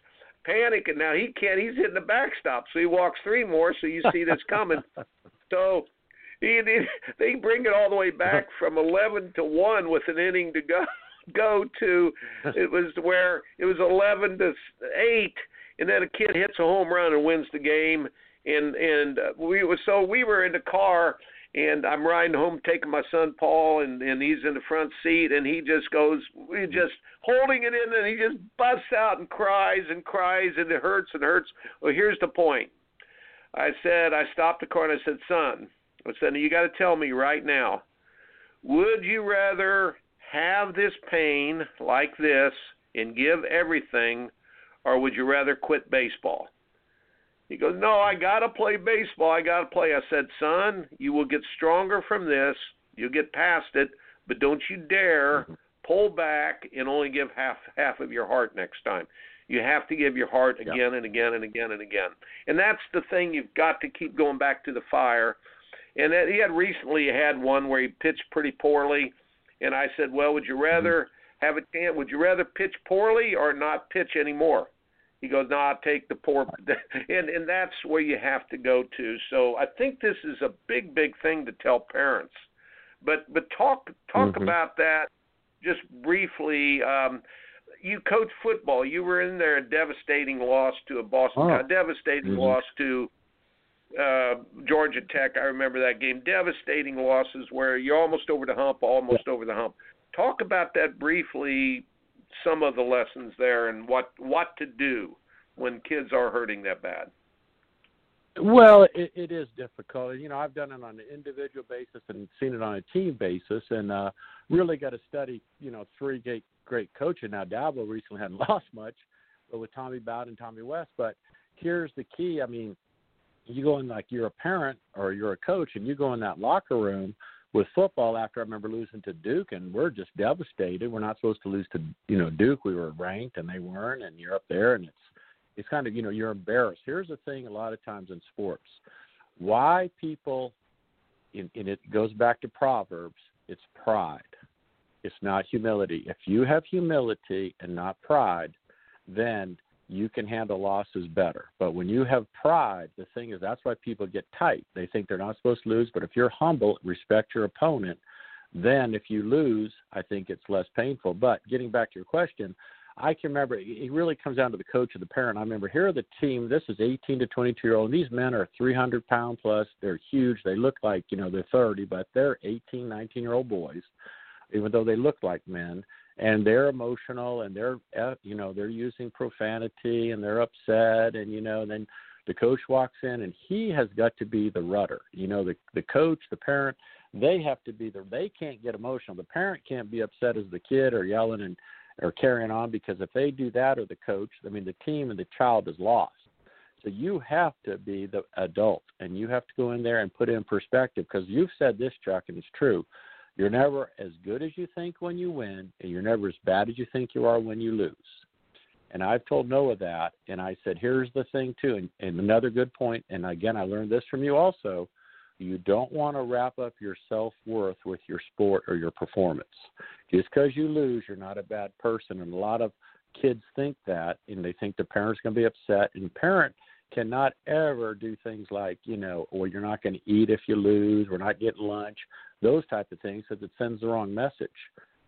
panicking now. He can't. He's hitting the backstop, so he walks three more. So you see this coming. So he, he, they bring it all the way back from 11 to 1 with an inning to go go to it was where it was 11 to 8 and then a kid hits a home run and wins the game and and uh, we was so we were in the car and I'm riding home taking my son Paul and and he's in the front seat and he just goes we just holding it in and he just busts out and cries and cries and it hurts and hurts. Well, here's the point. I said I stopped the car and I said, "Son, I said you got to tell me right now. Would you rather have this pain like this and give everything or would you rather quit baseball?" He goes, No, I got to play baseball. I got to play. I said, Son, you will get stronger from this. You'll get past it, but don't you dare mm-hmm. pull back and only give half half of your heart next time. You have to give your heart again Yeah. and again and again and again. And that's the thing you've got to keep going back to the fire. And that, he had recently had one where he pitched pretty poorly, and I said, "Well, would you rather have a chance? Would you rather pitch poorly or not pitch anymore?" He goes, "No, I'll take the poor," and and that's where you have to go to. So I think this is a big, big thing to tell parents. But but talk talk Mhm. about that just briefly. Um, you coach football. You were in there a devastating loss to a Boston, Oh. a devastating Mhm. loss to uh Georgia Tech. I remember that game. Devastating losses where you're almost over the hump, almost over the hump. Talk about that briefly. Some of the lessons there and what what to do when kids are hurting that bad. Well, it, it is difficult. You know, I've done it on an individual basis and seen it on a team basis, and uh, really got to study. You know, three great great coaches. Now, Dabo recently hadn't lost much, but with Tommy Bowden and Tommy West. But here's the key. I mean, you go in like you're a parent or you're a coach, and you go in that locker room with football. After I remember losing to Duke, and we're just devastated. We're not supposed to lose to you know Duke. We were ranked, and they weren't, and you're up there, and it's it's kind of you know you're embarrassed. Here's the thing: a lot of times in sports, why people, and, it goes back to Proverbs. It's pride. It's not humility. If you have humility and not pride, then you can handle losses better. But when you have pride, the thing is that's why people get tight. They think they're not supposed to lose. But if you're humble, respect your opponent, then if you lose, I think it's less painful. But getting back to your question, I can remember it really comes down to the coach or the parent. I remember here are the team. This is 18 to 22 year old. And these men are 300 pound plus. They're huge. They look like you know they're 30, but they're 18, 19 year old boys, even though they look like men. And they're emotional and they're uh, you know they're using profanity and they're upset and you know then the coach walks in and he has got to be the rudder. You know the the coach, the parent, they have to be the. They can't get emotional. The parent can't be upset as the kid or yelling and or carrying on because if they do that or the coach, I mean the team and the child is lost. So you have to be the adult and you have to go in there and put in perspective because you've said this, Chuck, and it's true. You're never as good as you think when you win, and you're never as bad as you think you are when you lose. And I've told Noah that, and I said, here's the thing too, and, and another good point, and again, I learned this from you also. You don't want to wrap up your self worth with your sport or your performance. Just because you lose, you're not a bad person. And a lot of kids think that, and they think the parent's going to be upset. And parent cannot ever do things like, you know, or you're not going to eat if you lose, we're not getting lunch, those type of things, because it sends the wrong message.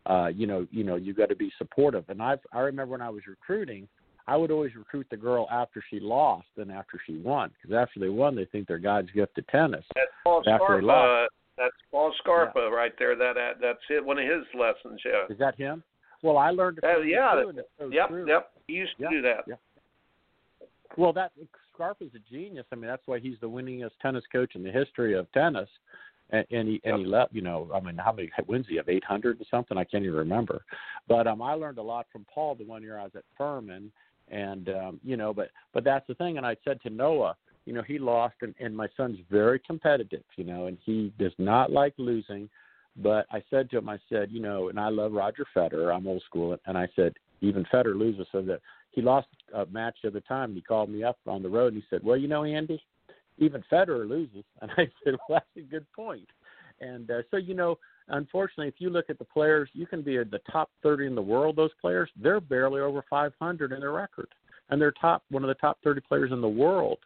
Uh, you know, you know, you got to be supportive. And I, I remember when I was recruiting, I would always recruit the girl after she lost than after she won, because after they won, they think they're God's gift to tennis. That's Paul After Scarpa. That's Paul Scarpa right there. That that's it. One of his lessons. Yeah. Is that him? Well, I learned it. Uh, yeah. so Yep. true. Yep. He used to Yeah, do that. yeah. Well, that Scarpa's a genius. I mean, that's why he's the winningest tennis coach in the history of tennis. And, and he and he left. You know, I mean, how many wins he have? Eight hundred or something? I can't even remember. But um, I learned a lot from Paul the one year I was at Furman, and um, you know, but but that's the thing. And I said to Noah, you know, he lost, and, and my son's very competitive. You know, and he does not like losing. But I said to him, I said, you know, and I love Roger Federer. I'm old school, and I said, even Federer loses, so that he lost a match at the time. He called me up on the road and he said, "Well, you know, Andy, even Federer loses." And I said, "Well, that's a good point." And uh, so, you know, unfortunately, if you look at the players, you can be at the top 30 in the world. Those players, they're barely over 500 in their record, and they're top one of the top 30 players in the world.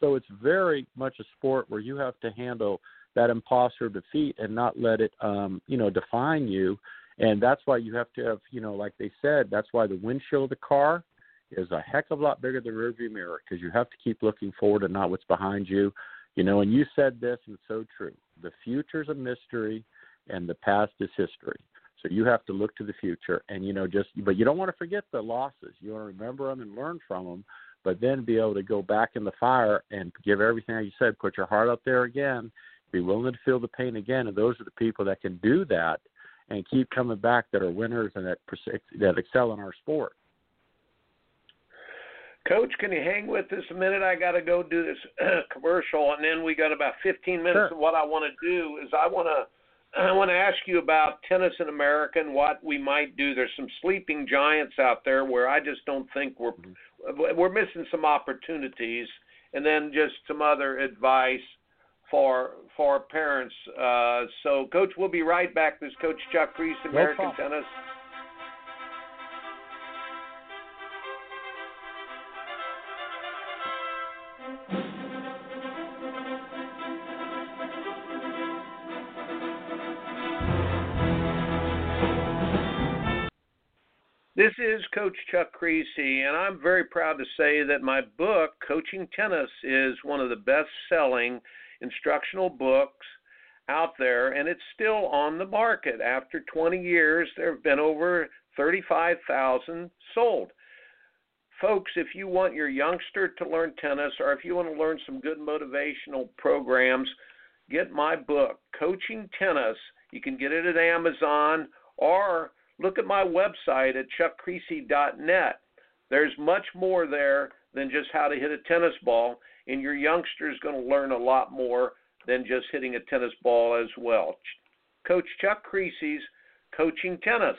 So it's very much a sport where you have to handle that imposter defeat and not let it, um, you know, define you. And that's why you have to have, you know, like they said, that's why the windshield of the car is a heck of a lot bigger than rearview mirror because you have to keep looking forward and not what's behind you. You know, and you said this, and it's so true. the future's a mystery and the past is history. So you have to look to the future, and you know, just but you don't want to forget the losses. You want to remember them and learn from them, but then be able to go back in the fire and give everything you said. Put your heart out there again. Be willing to feel the pain again, and those are the people that can do that and keep coming back that are winners and that that excel in our sport. Coach, can you hang with us a minute? I got to go do this commercial, and then we got about 15 minutes. Sure. And what I want to do is I want to I want to ask you about tennis in America and what we might do. There's some sleeping giants out there where I just don't think we're we're missing some opportunities, and then just some other advice for for parents. Uh, so, Coach, we'll be right back. This is Coach Chuck Kriese, American problem. Tennis. This is Coach Chuck Kriese, and I'm very proud to say that my book, Coaching Tennis, is one of the best selling instructional books out there, and it's still on the market. After 20 years, there have been over 35,000 sold. Folks, if you want your youngster to learn tennis or if you want to learn some good motivational programs, get my book, Coaching Tennis. You can get it at Amazon or look at my website at chuckkriese.net. There's much more there than just how to hit a tennis ball, and your youngster is going to learn a lot more than just hitting a tennis ball as well. Coach Chuck Kriese's Coaching Tennis.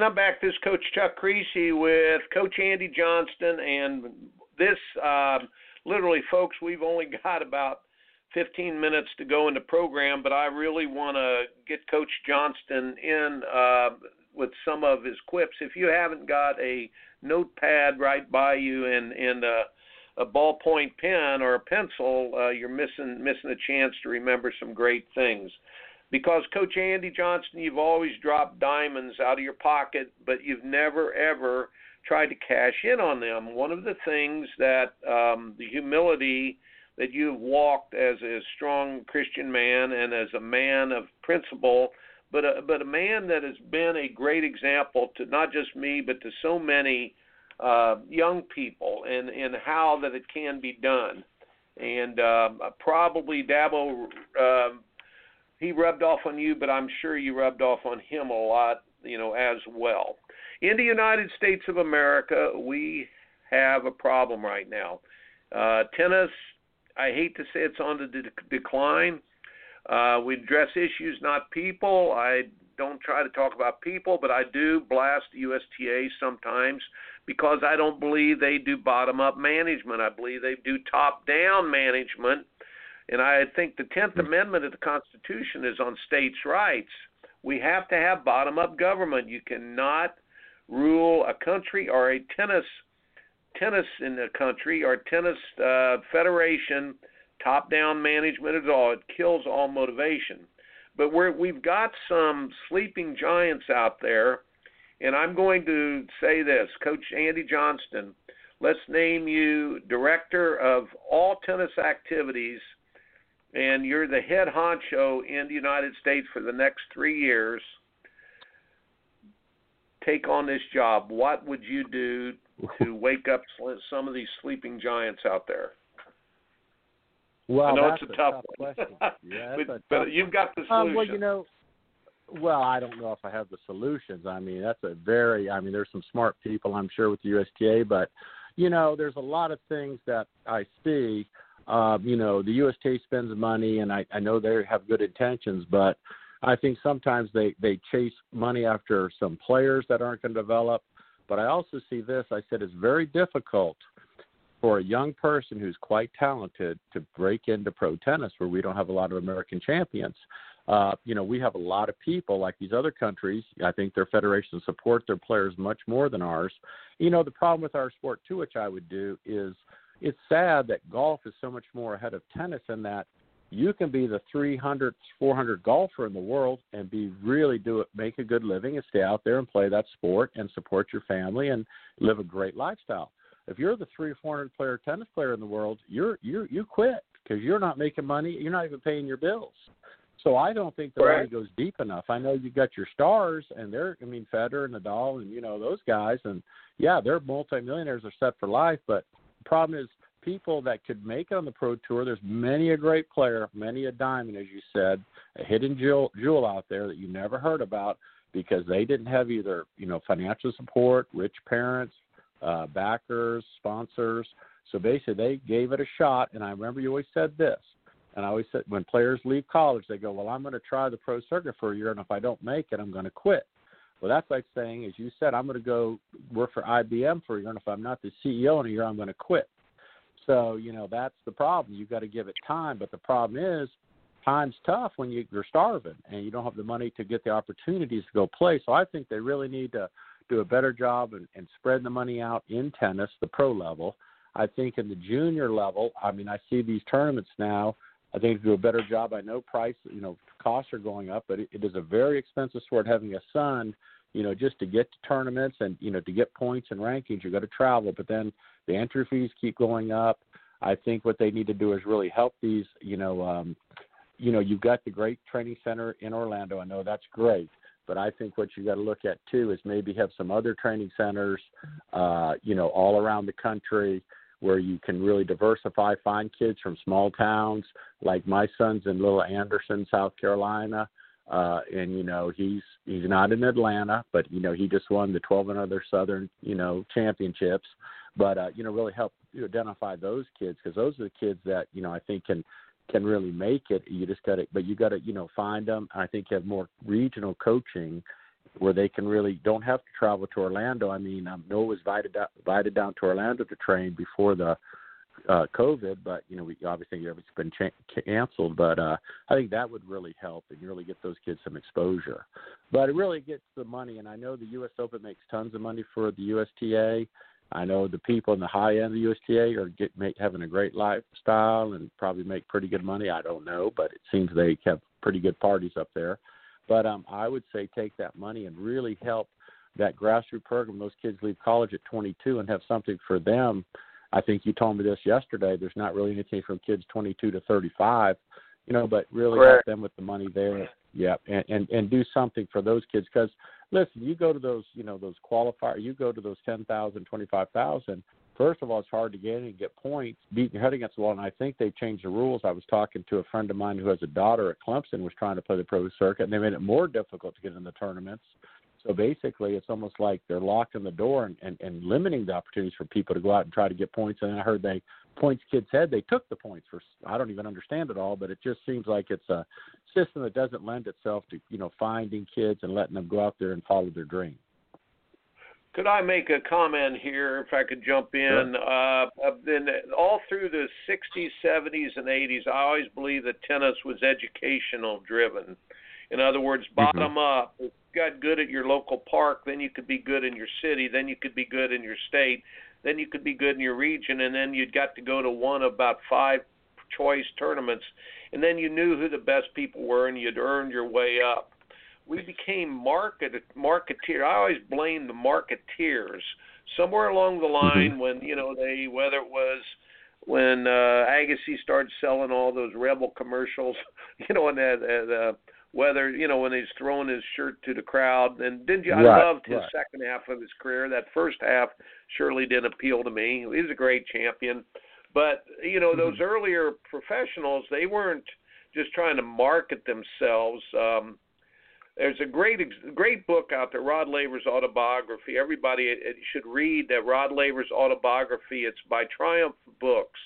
And I'm back. This is Coach Chuck Kriese with Coach Andy Johnston. And this, um, literally, folks, we've only got about 15 minutes to go in the program, but I really want to get Coach Johnston in uh, with some of his quips. If you haven't got a notepad right by you and, and uh, a ballpoint pen or a pencil, uh, you're missing missing a chance to remember some great things. Because Coach Andy Johnston, you've always dropped diamonds out of your pocket, but you've never ever tried to cash in on them. One of the things that um, the humility that you've walked as a strong Christian man and as a man of principle, but a, but a man that has been a great example to not just me, but to so many uh, young people and and how that it can be done. And uh, probably Dabo, uh, he rubbed off on you, but I'm sure you rubbed off on him a lot, you know, as well. In the United States of America, we have a problem right now. Uh, tennis, I hate to say it's on the de- decline. Uh, we address issues, not people. I don't try to talk about people, but I do blast USTA sometimes because I don't believe they do bottom up management. I believe they do top down management. And I think the 10th Amendment of the Constitution is on states' rights. We have to have bottom up government. You cannot rule a country or a tennis tennis in a country or tennis uh, federation top down management at all. It kills all motivation. But we're, we've got some sleeping giants out there, and I'm going to say this Coach Andy Johnston, let's name you director of all tennis activities, and you're the head honcho in the United States for the next three years. Take on this job. What would you do to wake up some of these sleeping giants out there? Well, I know that's it's a tough, one. question. Yeah, but, a but you've got the solution. Um, well, you know, well, I don't know if I have the solutions. I mean, that's a very, I mean, there's some smart people, I'm sure, with the USTA, but, you know, there's a lot of things that I see. Um, you know, the USTA spends money, and I, I know they have good intentions, but I think sometimes they, they chase money after some players that aren't going to develop. But I also see this, I said, it's very difficult for a young person who's quite talented to break into pro tennis where we don't have a lot of American champions. uh, you know, we have a lot of people like these other countries. I think their federations support their players much more than ours. You know, the problem with our sport too, which I would do, is it's sad that golf is so much more ahead of tennis in that you can be the 300th, 400 golfer in the world and be really do it, make a good living and stay out there and play that sport and support your family and live a great lifestyle. If you're the three or 400 player tennis player in the world, you're you you quit because you're not making money. You're not even paying your bills. So I don't think the money goes deep enough. I know you got your stars, and they're, I mean, Federer and Nadal, and you know those guys, and yeah, they're multimillionaires are set for life. But problem is people that could make it on the pro tour. There's many a great player, many a diamond, as you said, a hidden jewel, jewel out there that you never heard about because they didn't have either, you know, financial support, rich parents, uh, backers, sponsors. So basically, they gave it a shot. And I remember you always said this and I always said when players leave college, they go, "Well, I'm going to try the pro circuit for a year, and if I don't make it, I'm going to quit." Well, that's like saying, as you said, I'm going to go work for IBM for a year, and if I'm not the CEO in a year, I'm going to quit. So you know that's the problem. You've got to give it time, but the problem is time's tough when you, you're starving and you don't have the money to get the opportunities to go play. So I think they really need to do a better job and, and spread the money out in tennis, the pro level. I think in the junior level, I mean, I see these tournaments now I think to do a better job. I know price, you know, costs are going up, but it, it is a very expensive sport. Having a son, you know, just to get to tournaments and you know to get points and rankings, you got to travel. But then the entry fees keep going up. I think what they need to do is really help these. You know, um, you know, you've got the great training center in Orlando. I know that's great, but I think what you got to look at too is maybe have some other training centers, uh, you know, all around the country where you can really diversify, find kids from small towns. Like my son's in Little Anderson, South Carolina, uh, and you know he's he's not in Atlanta, but you know he just won the 12 and other Southern you know championships. But uh, you know really help you identify those kids because those are the kids that you know I think can can really make it. You just got to, but you got to you know find them. I think you have more regional coaching where they can really don't have to travel to Orlando. I mean, um, Noah was invited invited down to Orlando to train before the uh, COVID, but you know, we obviously it's been cha- canceled. But uh, I think that would really help and really get those kids some exposure. But it really gets the money, and I know the U.S. Open makes tons of money for the USTA. I know the people in the high end of the USTA are get, make, having a great lifestyle and probably make pretty good money. I don't know, but it seems they have pretty good parties up there. But um, I would say take that money and really help that grassroots program. Those kids leave college at 22 and have something for them. I think you told me this yesterday. There's not really anything from kids 22 to 35, you know, but really Correct. help them with the money there. Yeah, and and and do something for those kids because listen, you go to those, you know, those qualifier, you go to those 10,000, 25,000 first of all, it's hard to get in and get points, beat your head against the wall. And I think they changed the rules. I was talking to a friend of mine who has a daughter at Clemson, was trying to play the pro circuit, and they made it more difficult to get in the tournaments. So basically, it's almost like they're locking the door and, and, and limiting the opportunities for people to go out and try to get points. And I heard they points kids had they took the points for. I don't even understand it all, but it just seems like it's a system that doesn't lend itself to you know finding kids and letting them go out there and follow their dream. Could I make a comment here, if I could jump in? Sure. Uh, then all through the 60s, 70s, and 80s, I always believed that tennis was educational driven. In other words, bottom mm-hmm. up. If you got good at your local park, then you could be good in your city, then you could be good in your state, then you could be good in your region, and then you'd got to go to one of about five choice tournaments, and then you knew who the best people were, and you'd earned your way up we became market marketeer. I always blame the marketeers somewhere along the Mm-hmm. line when you know they whether it was when uh Agassi started selling all those rebel commercials, you know, and that uh, whether you know when he's throwing his shirt to the crowd. And didn't you? I loved his right. second half of his career. That first half surely didn't appeal to me. He was a great champion, but you know those Mm-hmm. earlier professionals, they weren't just trying to market themselves. Um, there's a great great book out there, Rod Laver's autobiography. Everybody it, it should read that Rod Laver's autobiography. It's by Triumph Books,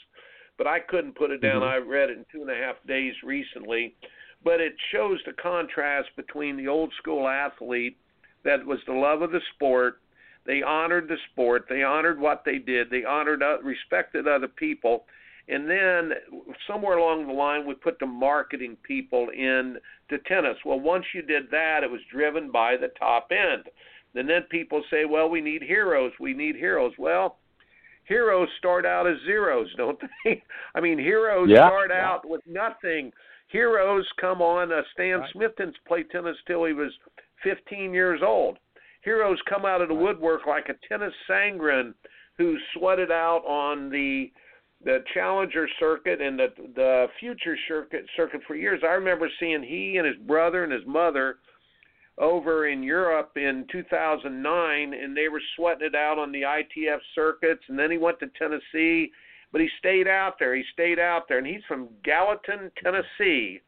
but I couldn't put it down. Mhm. I read it in two and a half days recently, but it shows the contrast between the old school athlete that was the love of the sport. They honored the sport. They honored what they did. They honored, uh, respected other people, and then somewhere along the line we put the marketing people in to tennis. Well, once you did that, it was driven by the top end. And then people say, well, we need heroes. We need heroes. Well, heroes start out as zeros, don't they? I mean, heroes Yeah, start yeah. out with nothing. Heroes come on. Uh, Stan Right. Smith didn't play tennis till he was 15 years old. Heroes come out of the woodwork like a Tennys Sandgren who sweated out on the the challenger circuit and the the future circuit circuit for years. I remember seeing he and his brother and his mother over in Europe in 2009 and they were sweating it out on the ITF circuits and then he went to Tennessee but he stayed out there. He stayed out there and he's from Gallatin, Tennessee.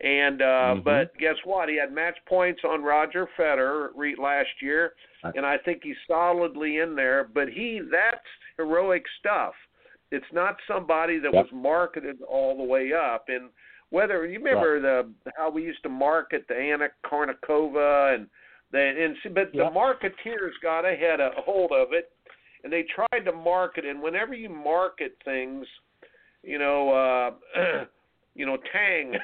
And uh Mhm. but guess what? He had match points on Roger Federer re- last year and I think he's solidly in there, but he that's heroic stuff. It's not somebody that Yep. was marketed all the way up. And whether you remember the how we used to market the Anna Kournikova and the and see, but the marketeers got ahead a hold of it and they tried to market and whenever you market things, you know, uh you know, Tang,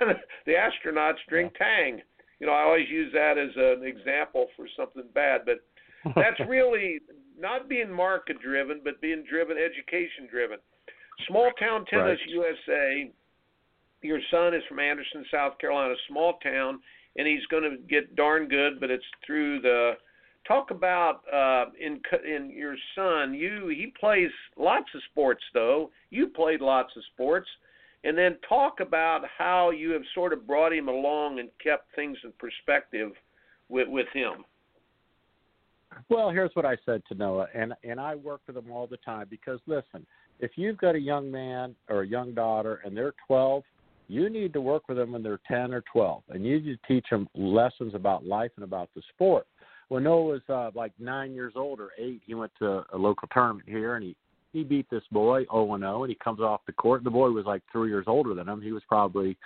the astronauts drink Tang. You know, I always use that as an example for something bad, but that's really not being market driven, but being driven, education driven. Small town tennis Right. USA. Your son is from Anderson, South Carolina, small town, and he's going to get darn good. But it's through the talk about uh, in in your son. You he plays lots of sports though. You played lots of sports, and then talk about how you have sort of brought him along and kept things in perspective with with him. Well, here's what I said to Noah, and and I work with them all the time because listen, if you've got a young man or a young daughter and they're 12, you need to work with them when they're 10 or 12, and you need to teach them lessons about life and about the sport. When Noah was uh, like nine years old or eight, he went to a local tournament here, and he he beat this boy 0 and 0, and he comes off the court. The boy was like three years older than him. He was probably,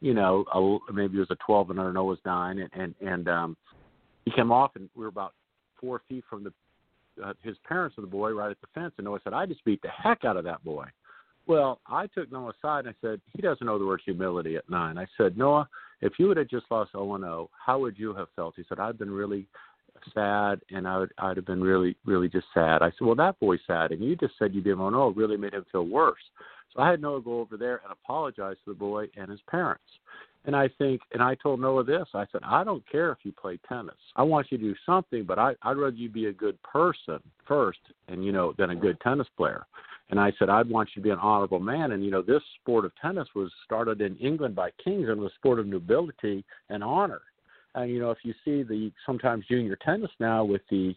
you know, a, maybe he was a 12 and 0, Noah was nine, and and and um, he came off, and we were about four feet from the uh, his parents of the boy right at the fence, and Noah said, "I just beat the heck out of that boy." Well, I took Noah aside and I said, "He doesn't know the word humility at nine. I said, "Noah, if you would have just lost 0 and 0, how would you have felt?" He said, "I've been really sad, and I would I'd have been really really just sad." I said, "Well, that boy's sad, and you just said you did 0 0 really made him feel worse." So I had Noah go over there and apologize to the boy and his parents. And I think, and I told Noah this. I said, I don't care if you play tennis. I want you to do something, but I, I'd rather you be a good person first, and you know, than a good tennis player. And I said, I'd want you to be an honorable man. And you know, this sport of tennis was started in England by kings and was a sport of nobility and honor. And you know, if you see the sometimes junior tennis now with the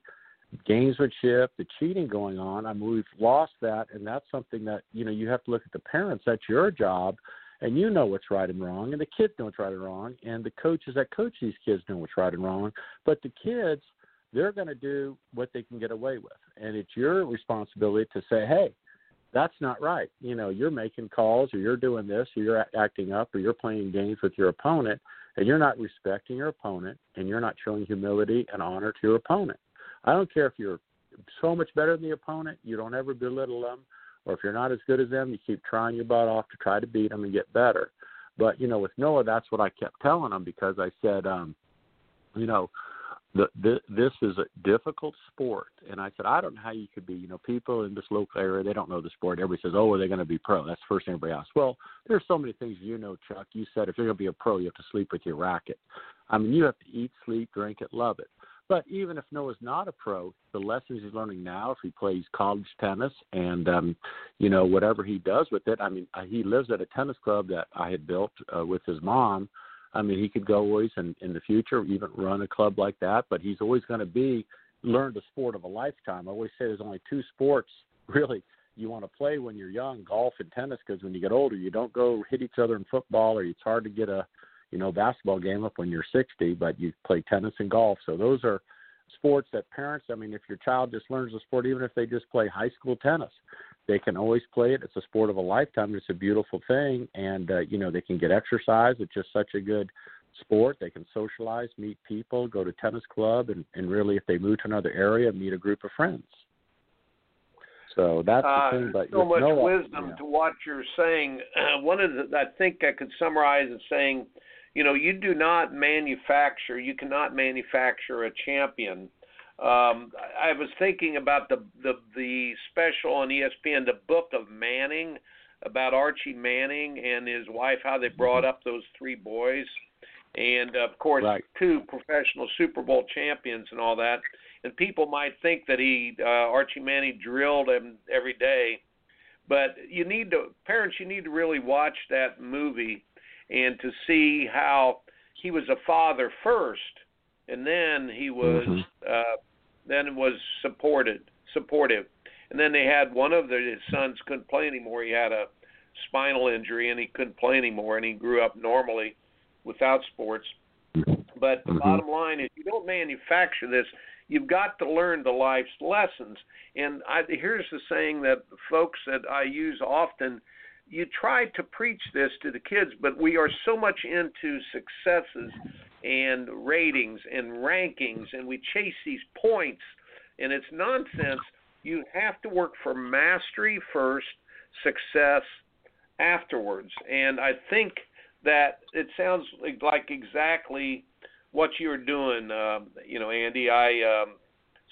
gamesmanship, the cheating going on, I mean, we've lost that, and that's something that you know you have to look at the parents. That's your job and you know what's right and wrong, and the kids know what's right and wrong, and the coaches that coach these kids know what's right and wrong. But the kids, they're going to do what they can get away with, and it's your responsibility to say, hey, that's not right. You know, you're making calls, or you're doing this, or you're acting up, or you're playing games with your opponent, and you're not respecting your opponent, and you're not showing humility and honor to your opponent. I don't care if you're so much better than the opponent, you don't ever belittle them or if you're not as good as them, you keep trying your butt off to try to beat them and get better. But you know, with Noah, that's what I kept telling him because I said, um, you know, the, the this is a difficult sport, and I said I don't know how you could be. You know, people in this local area they don't know the sport. Everybody says, oh, are they going to be pro? That's the first thing everybody asks. Well, there's so many things you know, Chuck. You said if you're going to be a pro, you have to sleep with your racket. I mean, you have to eat, sleep, drink it, love it. But even if Noah's not a pro, the lessons he's learning now, if he plays college tennis and um, you know whatever he does with it, I mean, uh, he lives at a tennis club that I had built uh, with his mom. I mean, he could go always and in the future even run a club like that. But he's always going to be learn the sport of a lifetime. I always say there's only two sports really you want to play when you're young, golf and tennis, because when you get older, you don't go hit each other in football, or it's hard to get a you know basketball game up when you're 60, but you play tennis and golf. So those are sports that parents. I mean, if your child just learns the sport, even if they just play high school tennis, they can always play it. It's a sport of a lifetime. It's a beautiful thing, and uh, you know they can get exercise. It's just such a good sport. They can socialize, meet people, go to tennis club, and, and really, if they move to another area, meet a group of friends. So that's uh, the thing. But so much Noah, wisdom yeah. to what you're saying. one of the, I think I could summarize it saying, you know, you do not manufacture, you cannot manufacture a champion. Um, I was thinking about the, the the special on ESPN, the Book of Manning, about Archie Manning and his wife, how they brought up those three boys, and of course Right. two professional Super Bowl champions and all that. And people might think that he uh, Archie Manning drilled him every day, but you need to parents you need to really watch that movie and to see how he was a father first, and then he was Mhm. uh, then was supported supportive, and then they had one of the, his sons couldn't play anymore. He had a spinal injury and he couldn't play anymore, and he grew up normally without sports. But the Mhm. bottom line is, you don't manufacture this. You've got to learn the life's lessons. And I, here's the saying that folks that I use often: you try to preach this to the kids, but we are so much into successes and ratings and rankings, and we chase these points, and it's nonsense. You have to work for mastery first, success afterwards. And I think that it sounds like- exactly what you're doing, um, you know, Andy. I um,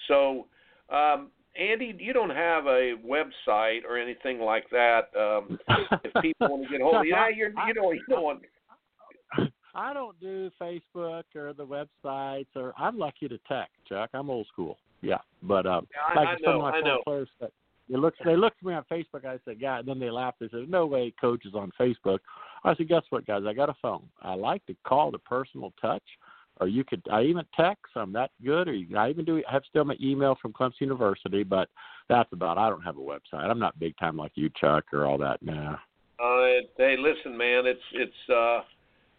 so um, Andy, you don't have a website or anything like that. Um, if people want to get hold of you, yeah, you're, you don't, you don't want. I don't do Facebook or the websites, or I'm lucky to text, Chuck. I'm old school. Yeah, but um, I, like I some know, of my I know. players said, they look they looked at me on Facebook. I said, "Yeah," and then they laughed. They said, "No way, coach is on Facebook." I said, "Guess what, guys? I got a phone. I like to call the personal touch, or you could. I even text. I'm that good, or you, I even do. I have still my email from Clemson University, but that's about. I don't have a website. I'm not big time like you, Chuck, or all that. Now. Uh, hey, listen, man, it's it's uh,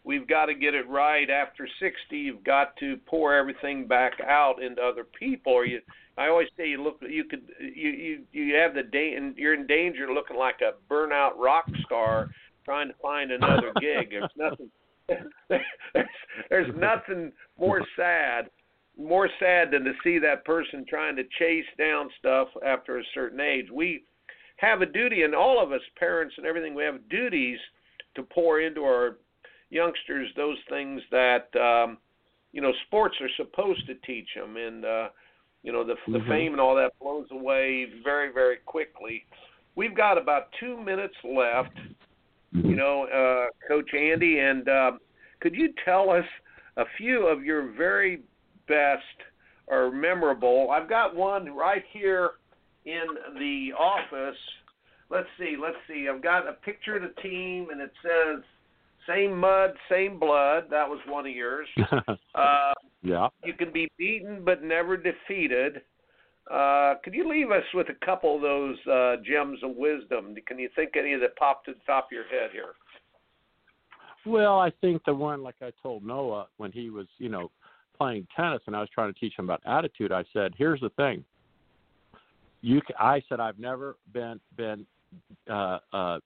we've got to get it right. After sixty, you've got to pour everything back out into other people, or you. I always say you look, you could, you you you have the day, and you're in danger looking like a burnout rock star trying to find another gig. There's nothing. There's, there's nothing more sad, more sad than to see that person trying to chase down stuff after a certain age. We have a duty, and all of us, parents and everything, we have duties to pour into our youngsters those things that um, you know sports are supposed to teach them, and uh, you know the the Mhm. fame and all that blows away very very quickly. We've got about two minutes left, you know, uh, Coach Andy, and um, could you tell us a few of your very best or memorable? I've got one right here in the office. Let's see, let's see. I've got a picture of the team, and it says "Same mud, same blood." That was one of yours. Uh, yeah. you can be beaten but never defeated. Uh, could you leave us with a couple of those uh, gems of wisdom? Can you think any that popped to the top of your head here? Well, I think the one like I told Noah when he was, you know, playing tennis and I was trying to teach him about attitude. I said, "Here's the thing. You, I said I've never been been uh, uh,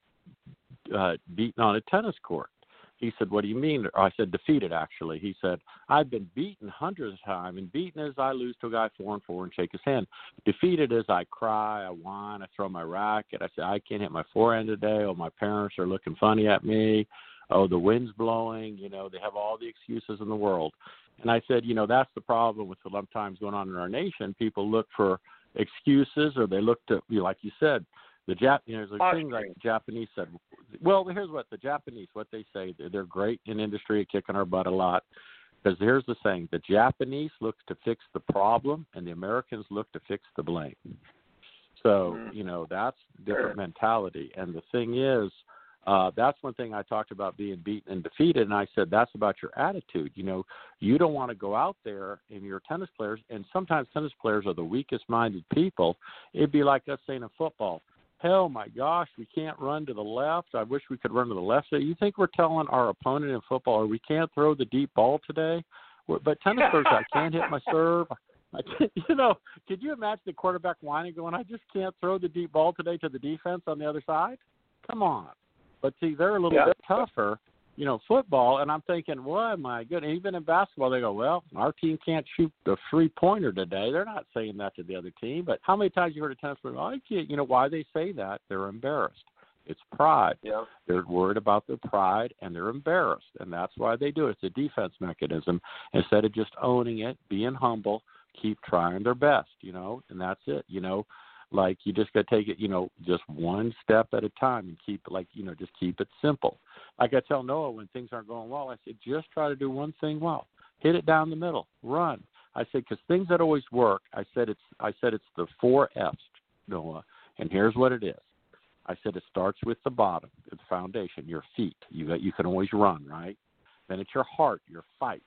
uh, beaten on a tennis court." He said, "What do you mean?" I said, "Defeated." Actually, he said, "I've been beaten hundreds of times, and beaten is I lose to a guy four and four and shake his hand. Defeated is I cry, I whine, I throw my racket. I say I can't hit my forehand today. Oh, my parents are looking funny at me." oh the wind's blowing you know they have all the excuses in the world and i said you know that's the problem with sometimes going on in our nation people look for excuses or they look to like you said the Jap you know there's a thing like the Japanese said well here's what the Japanese what they say they're, they're great in industry kicking our butt a lot because here's the saying the Japanese look to fix the problem and the Americans look to fix the blame so Mhm. you know that's different Sure. mentality and the thing is uh, that's one thing I talked about being beaten and defeated, and I said that's about your attitude. You know, you don't want to go out there and your tennis players, and sometimes tennis players are the weakest-minded people. It'd be like us saying in football, "Hell, my gosh, we can't run to the left. I wish we could run to the left." So you think we're telling our opponent in football, or we can't throw the deep ball today? But tennis players, I can't hit my serve. I can't, you know, could you imagine the quarterback whining, going, "I just can't throw the deep ball today to the defense on the other side"? Come on. But see, they're a little Yeah. bit tougher. You know, football, and I'm thinking, what my good. Even in basketball, they go, well, our team can't shoot the three pointer today. They're not saying that to the other team. But how many times you heard a tennis player, I can't, you know, why they say that? They're embarrassed. It's pride. Yeah. They're worried about their pride and they're embarrassed, and that's why they do it. It's a defense mechanism. Instead of just owning it, being humble, keep trying their best, you know, and that's it. You know, like you just got to take it, you know, just one step at a time and keep like, you know, just keep it simple. Like I tell Noah when things aren't going well, I said just try to do one thing well. Hit it down the middle. Run. I said because things that always work. I said it's I said it's the four F's, Noah, and here's what it is. I said it starts with the bottom, the foundation, your feet. You got, you can always run, right? Then it's your heart, your fight,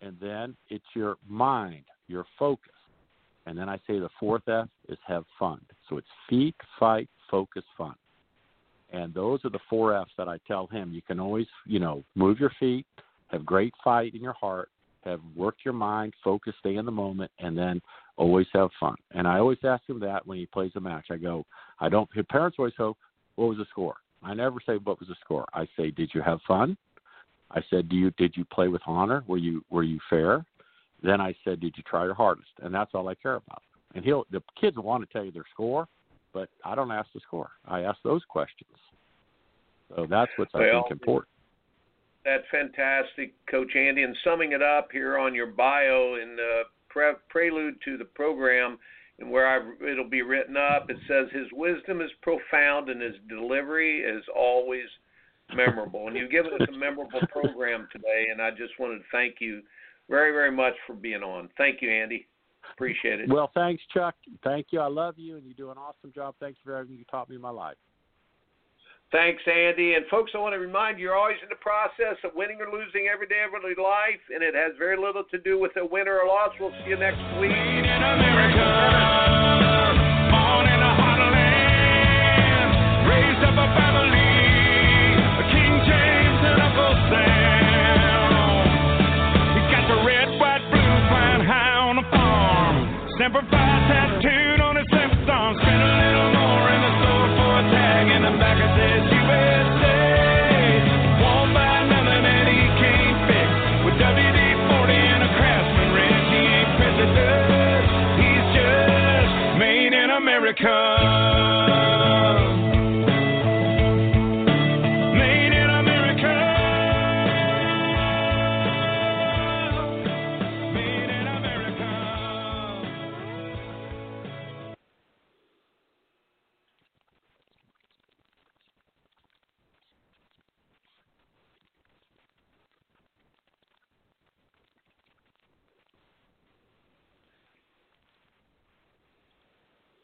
and then it's your mind, your focus. And then I say the fourth F is have fun. So it's feet, fight, focus, fun. And those are the four F's that I tell him. You can always, you know, move your feet, have great fight in your heart, have work your mind, focus, stay in the moment, and then always have fun. And I always ask him that when he plays a match. I go, I don't. His parents always go, "What was the score?" I never say what was the score. I say, "Did you have fun?" I said, "Do you did you play with honor? Were you were you fair?" Then I said, "Did you try your hardest?" And that's all I care about. And he'll the kids want to tell you their score, but I don't ask the score. I ask those questions. So that's what's I think important. That's fantastic, Coach Andy. And summing it up here on your bio in the pre- prelude to the program, and where I, it'll be written up, it says his wisdom is profound and his delivery is always memorable. and you've given us a memorable program today, and I just wanted to thank you very, very much for being on. Thank you, Andy. Appreciate it. Well, thanks, Chuck. Thank you. I love you, and you do an awesome job. Thank you for everything you taught me in my life. Thanks, Andy. And folks, I want to remind you, you're always in the process of winning or losing every day of your life, and it has very little to do with a win or a loss. We'll see you next week. in America. Semper Fi's tattooed on his Samsung. Spend a little more in the store for a tag in the back that says USA. Won't buy nothing that he can't fix. With WD-40 and a Craftsman wrench, he ain't president. He's just made in America.